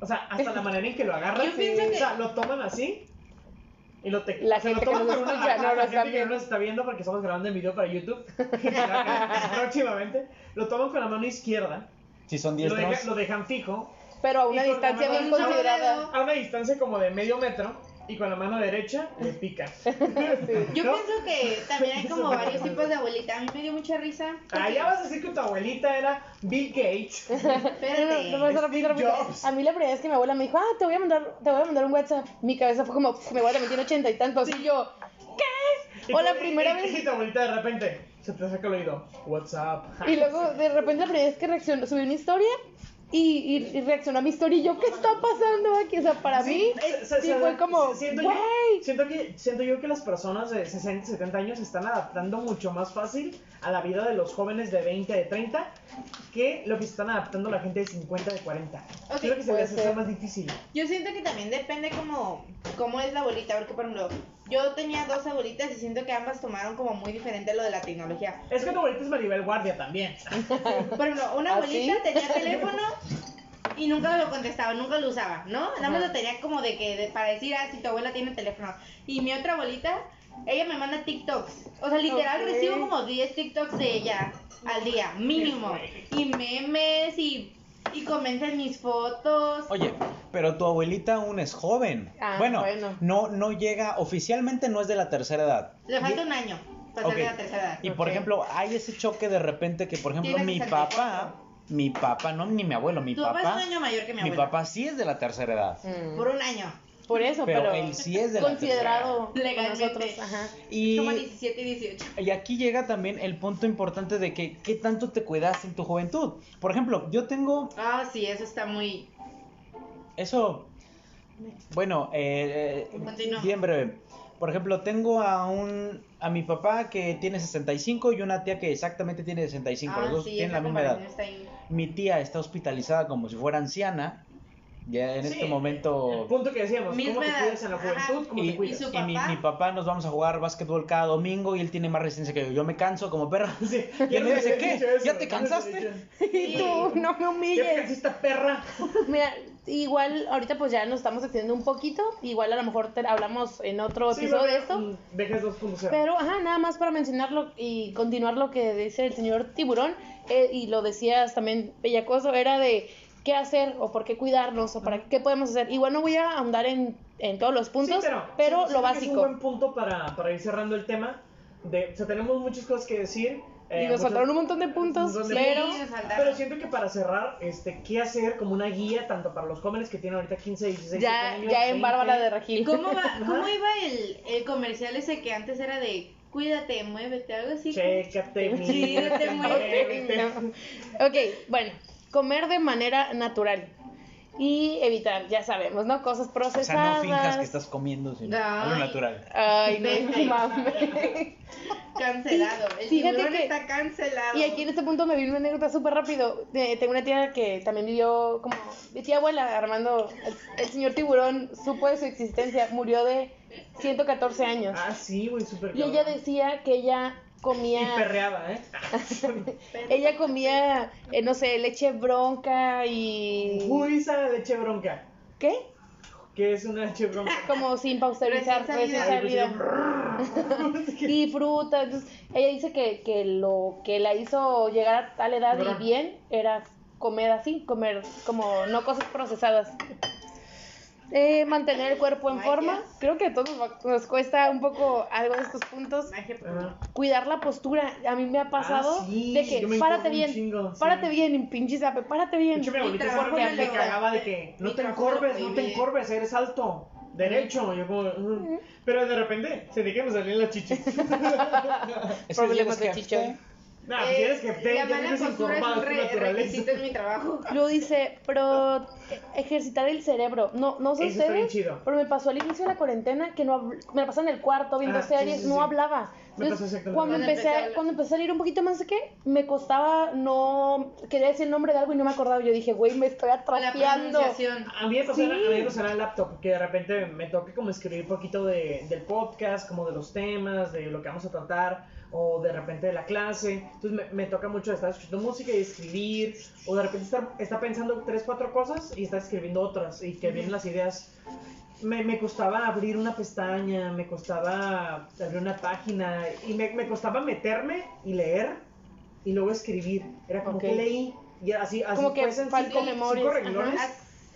O sea, hasta la manera en que lo agarran. Yo pienso O que- sea, lo toman así. Y lo te... La o sea, lo gente que nos con una- escucha no la gente que no nos está viendo porque estamos grabando en video para YouTube. Próximamente. Lo toman con la mano izquierda. Si son Lo, deja- lo dejan fijo. Pero a una distancia bien considerada. A una distancia como de medio metro. Y con la mano derecha le pica. Yo ¿No? pienso que también hay como varios tipos de abuelita. A mí me dio mucha risa. Ah, ya vas a decir que tu abuelita era Bill Gates. Espérate. No, no, no, no, Steve rápido, rápido. Jobs. A mí la primera vez que mi abuela me dijo, ah, te voy a mandar, te voy a mandar un WhatsApp. Mi cabeza fue como, "Pf, mi abuela me tiene ochenta y tantos. Y yo, ¿qué? O la Y- primera y- vez. Y tu abuelita de repente se te saca el oído. WhatsApp. Y luego de repente la primera vez que reaccionó, subí una historia y, y, y reaccionó a mi historia y yo, ¿qué está pasando aquí? O sea, para mí se- se- sí se- fue como, siento yo, güey. siento que siento yo que las personas de 60, 70 años se están adaptando mucho más fácil a la vida de los jóvenes de 20, de 30 que lo que se están adaptando la gente de 50, de 40. Ok, Creo que se les hace más difícil. Yo siento que también depende como cómo es la abuelita, porque por ejemplo, yo tenía dos abuelitas y siento que ambas tomaron como muy diferente lo de la tecnología. Es que tu abuelita es Maribel Guardia también. Por ejemplo, una ¿Ah, abuelita sí? tenía teléfono y nunca lo contestaba, nunca lo usaba, ¿no? Nada más lo tenía como de que de- para decir, ah, si tu abuela tiene teléfono. Y mi otra abuelita, ella me manda TikToks. O sea, literal recibo como 10 TikToks de ella al día, mínimo. Y memes y, y comentan mis fotos. Oye, pero tu abuelita aún es joven. Ah, bueno, bueno. no no llega oficialmente no es de la tercera edad. Le falta un año para ser Ok. de la tercera edad. Y por ejemplo, hay ese choque de repente que, por ejemplo, mi 64. papá, mi papá, no ni mi abuelo, mi Tu papá papá, es un año mayor que mi mi abuela. papá sí es de la tercera edad. Mm. Por un año. Por eso, Pero pero, él sí es de la considerado por Legalmente. nosotros. Ajá. Y, Como 17 y 18. y aquí llega también el punto importante de que qué tanto te cuidaste en tu juventud. Por ejemplo, yo tengo Ah, sí, eso está muy. eso, bueno, eh, eh, bien breve. Por ejemplo, tengo a un a mi papá que tiene 65 y una tía que exactamente tiene 65. ah, los dos sí, tienen la misma edad. Mi tía está hospitalizada como si fuera anciana. Ya en Sí, este El momento. punto que decíamos, ¿cómo te cuidas en la juventud? ¿Cómo Y, te cuidas? y mi, papá? mi papá nos vamos a jugar básquetbol cada domingo y él tiene más resistencia que yo. Yo me canso como perro. Sí, Y él me dice, ¿qué? eso, ¿Ya te cansaste? Y tú, no me ¿Ya te humilles. cansiste, perra? Mira, igual ahorita pues ya nos estamos extendiendo un poquito. Igual a lo mejor te- hablamos en otro Sí, episodio de esto. mm, Dejes 2.0. Pero, ajá, nada más para mencionarlo y continuar lo que dice el señor Tiburón, eh, y lo decías también, Bellacoso, era de qué hacer o por qué cuidarnos o para qué podemos hacer. Igual no voy a ahondar en, en todos los puntos, Sí, pero, siento- lo siento que Es un básico. buen punto para, para ir cerrando el tema. De, o sea, tenemos muchas cosas que decir. eh, Y nos muchas- faltaron un montón de puntos, un montón de pero... Sí, faltaron. Pero siento que para cerrar, este, ¿qué hacer como una guía tanto para los jóvenes que tienen ahorita 15, 16 Ya, años? ya en 20? Bárbara de Regil. ¿Cómo, va, ¿Cómo iba el, el comercial ese que antes era de cuídate, muévete, algo así? Chécate, Sí, mírate, te mueves. muévete. Ok, bueno, comer de manera natural. y evitar, ya sabemos, ¿no? Cosas O procesadas. sea, no finjas que estás comiendo, sino algo natural. Ay, no mames. Cancelado. El Fíjate tiburón que- está cancelado. Y aquí en este punto me vino una anécdota súper rápido. De- tengo una tía que también vivió como mi tía abuela, Armando. El, el señor tiburón supo de su existencia. Murió de 114 años. Ah, sí, güey, súper Y ella decía que ella Y comía. perreaba, ¿eh? Ella comía, eh, no sé, leche bronca y. Uy, esa leche bronca. ¿Qué? ¿Qué es una leche bronca? Como sin pausterizar, Recién salida. salida. y fruta. Entonces, ella dice que, que lo que la hizo llegar a tal edad y bien era comer así, comer como no cosas procesadas. Eh, mantener el cuerpo en Magia. forma. Creo que a todos nos- cuesta un poco algo de estos puntos. Magia. Cuidar la postura. A mí me ha pasado Ah, sí, de que yo párate bien, chingo, sí. párate bien, pinche zape, párate bien. siempre me cagaba de que no te encorves, no te encorves, eres alto, derecho. Yo pero de repente se te quieren salir las chichis. Problemas de que- No, pues tienes que te la mala postura es un re- requisito en mi trabajo. Luego dice, pero ejercitar el cerebro. No, no sé Eso ustedes, chido. pero me pasó al inicio de la cuarentena que no habl- me la pasaba en el cuarto viendo Ah, sí, series, sí, no sí. hablaba. Me Entonces, pasó exactamente cuando empecé, Cuando empecé a cuando empecé a salir un poquito más de qué, me costaba no quería decir el nombre de algo y no me acordaba. Yo dije, güey, me estoy atrofiando. pronunciación. A mí me Sí. a mí en el laptop, que de repente me toca como escribir un poquito de, del podcast, como de los temas, de lo que vamos a tratar, o de repente de la clase. Entonces me, me toca mucho estar escuchando música y escribir, o de repente estar, estar pensando tres, cuatro cosas y estar escribiendo otras, y que vienen las ideas. Me, me costaba abrir una pestaña, me costaba abrir una página, y me, me costaba meterme y leer, y luego escribir. Era como Ok. que leí, y así, así Como que fuesen falta cinco,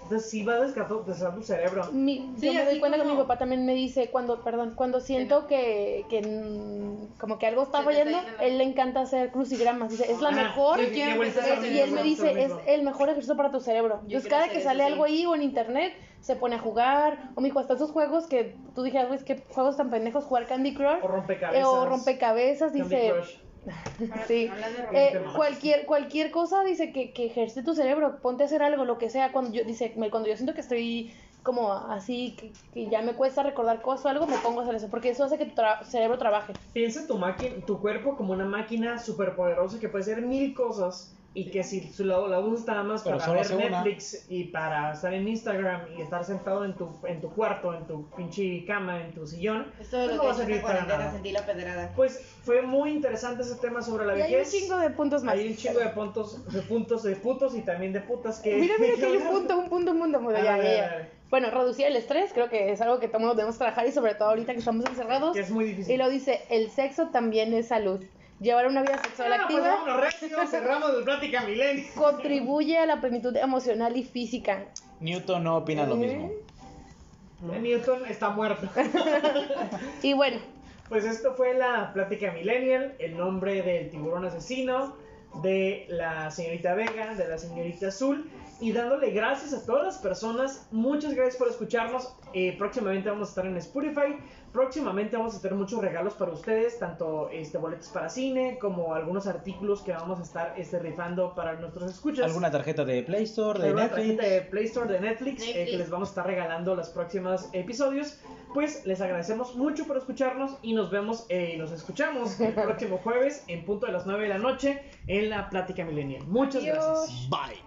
Entonces sí va a desgastar desgastar tu cerebro. Mi- Sí, yo me doy cuenta que mi papá también me dice cuando, perdón, cuando siento que, que mm, como que algo está Se te está fallando, la- él le encanta hacer crucigramas, dice, es la Ah, mejor, yo Yo quiero quiero empezar a hacer y él me dice, es el mejor ejercicio para tu cerebro. Yo Entonces cada que eso, sale sí. algo ahí o en internet, se pone a jugar, o mi hijo, hasta esos juegos que tú dijeras, güey, es que juegos tan pendejos, jugar Candy Crush, O rompecabezas. eh, o rompecabezas, Candy dice, Crush. Sí, eh, cualquier cualquier cosa dice que, que ejerce tu cerebro, ponte a hacer algo, lo que sea, cuando yo dice, me- cuando yo siento que estoy como así, que, que ya me cuesta recordar cosas o algo, me pongo a hacer eso, porque eso hace que tu tra- cerebro trabaje. Piensa tu, máquina, tu cuerpo como una máquina súper poderosa que puede hacer mil cosas y que si su lado la usas nada más Pero para ver una. Netflix y para estar en Instagram y estar sentado en tu, en tu cuarto, en tu pinche cama, en tu sillón, Esto es pues lo no que va a servir para cuarentena, nada. sentí la pedrada. Pues fue muy interesante ese tema sobre la Y hay un vejez. chingo de puntos más. Hay un chingo de puntos, de puntos de putos y también de putas que... Mira, mira que hay un punto, un punto, un punto. Bueno, Ah, ya, ya, ya. Bueno, reducir el estrés creo que es algo que todo mundo debemos trabajar y sobre todo ahorita que estamos encerrados. Que es muy difícil. Y lo dice, el sexo también es salud. Llevar una vida sexual Ah, pues activa recio, cerramos de plática milenio. contribuye a la plenitud emocional y física. Newton no opina lo mismo. Newton está muerto. Y bueno, Pues esto fue la plática millennial, el nombre del tiburón asesino, de la señorita Vega, de la señorita Azul, y dándole gracias a todas las personas. Muchas gracias por escucharnos. Eh, próximamente vamos a estar en Spotify. Próximamente vamos a tener muchos regalos para ustedes, tanto este boletos para cine como algunos artículos que vamos a estar este, rifando para nuestros escuchas. ¿Alguna tarjeta de Play Store, de Alguna Netflix? tarjeta de Play Store de Netflix, eh, que les vamos a estar regalando los próximos episodios. Pues les agradecemos mucho por escucharnos y nos vemos eh, y nos escuchamos el próximo jueves en punto de las 9 de la noche en la Plática Milenial. Muchas Adiós. gracias. Bye.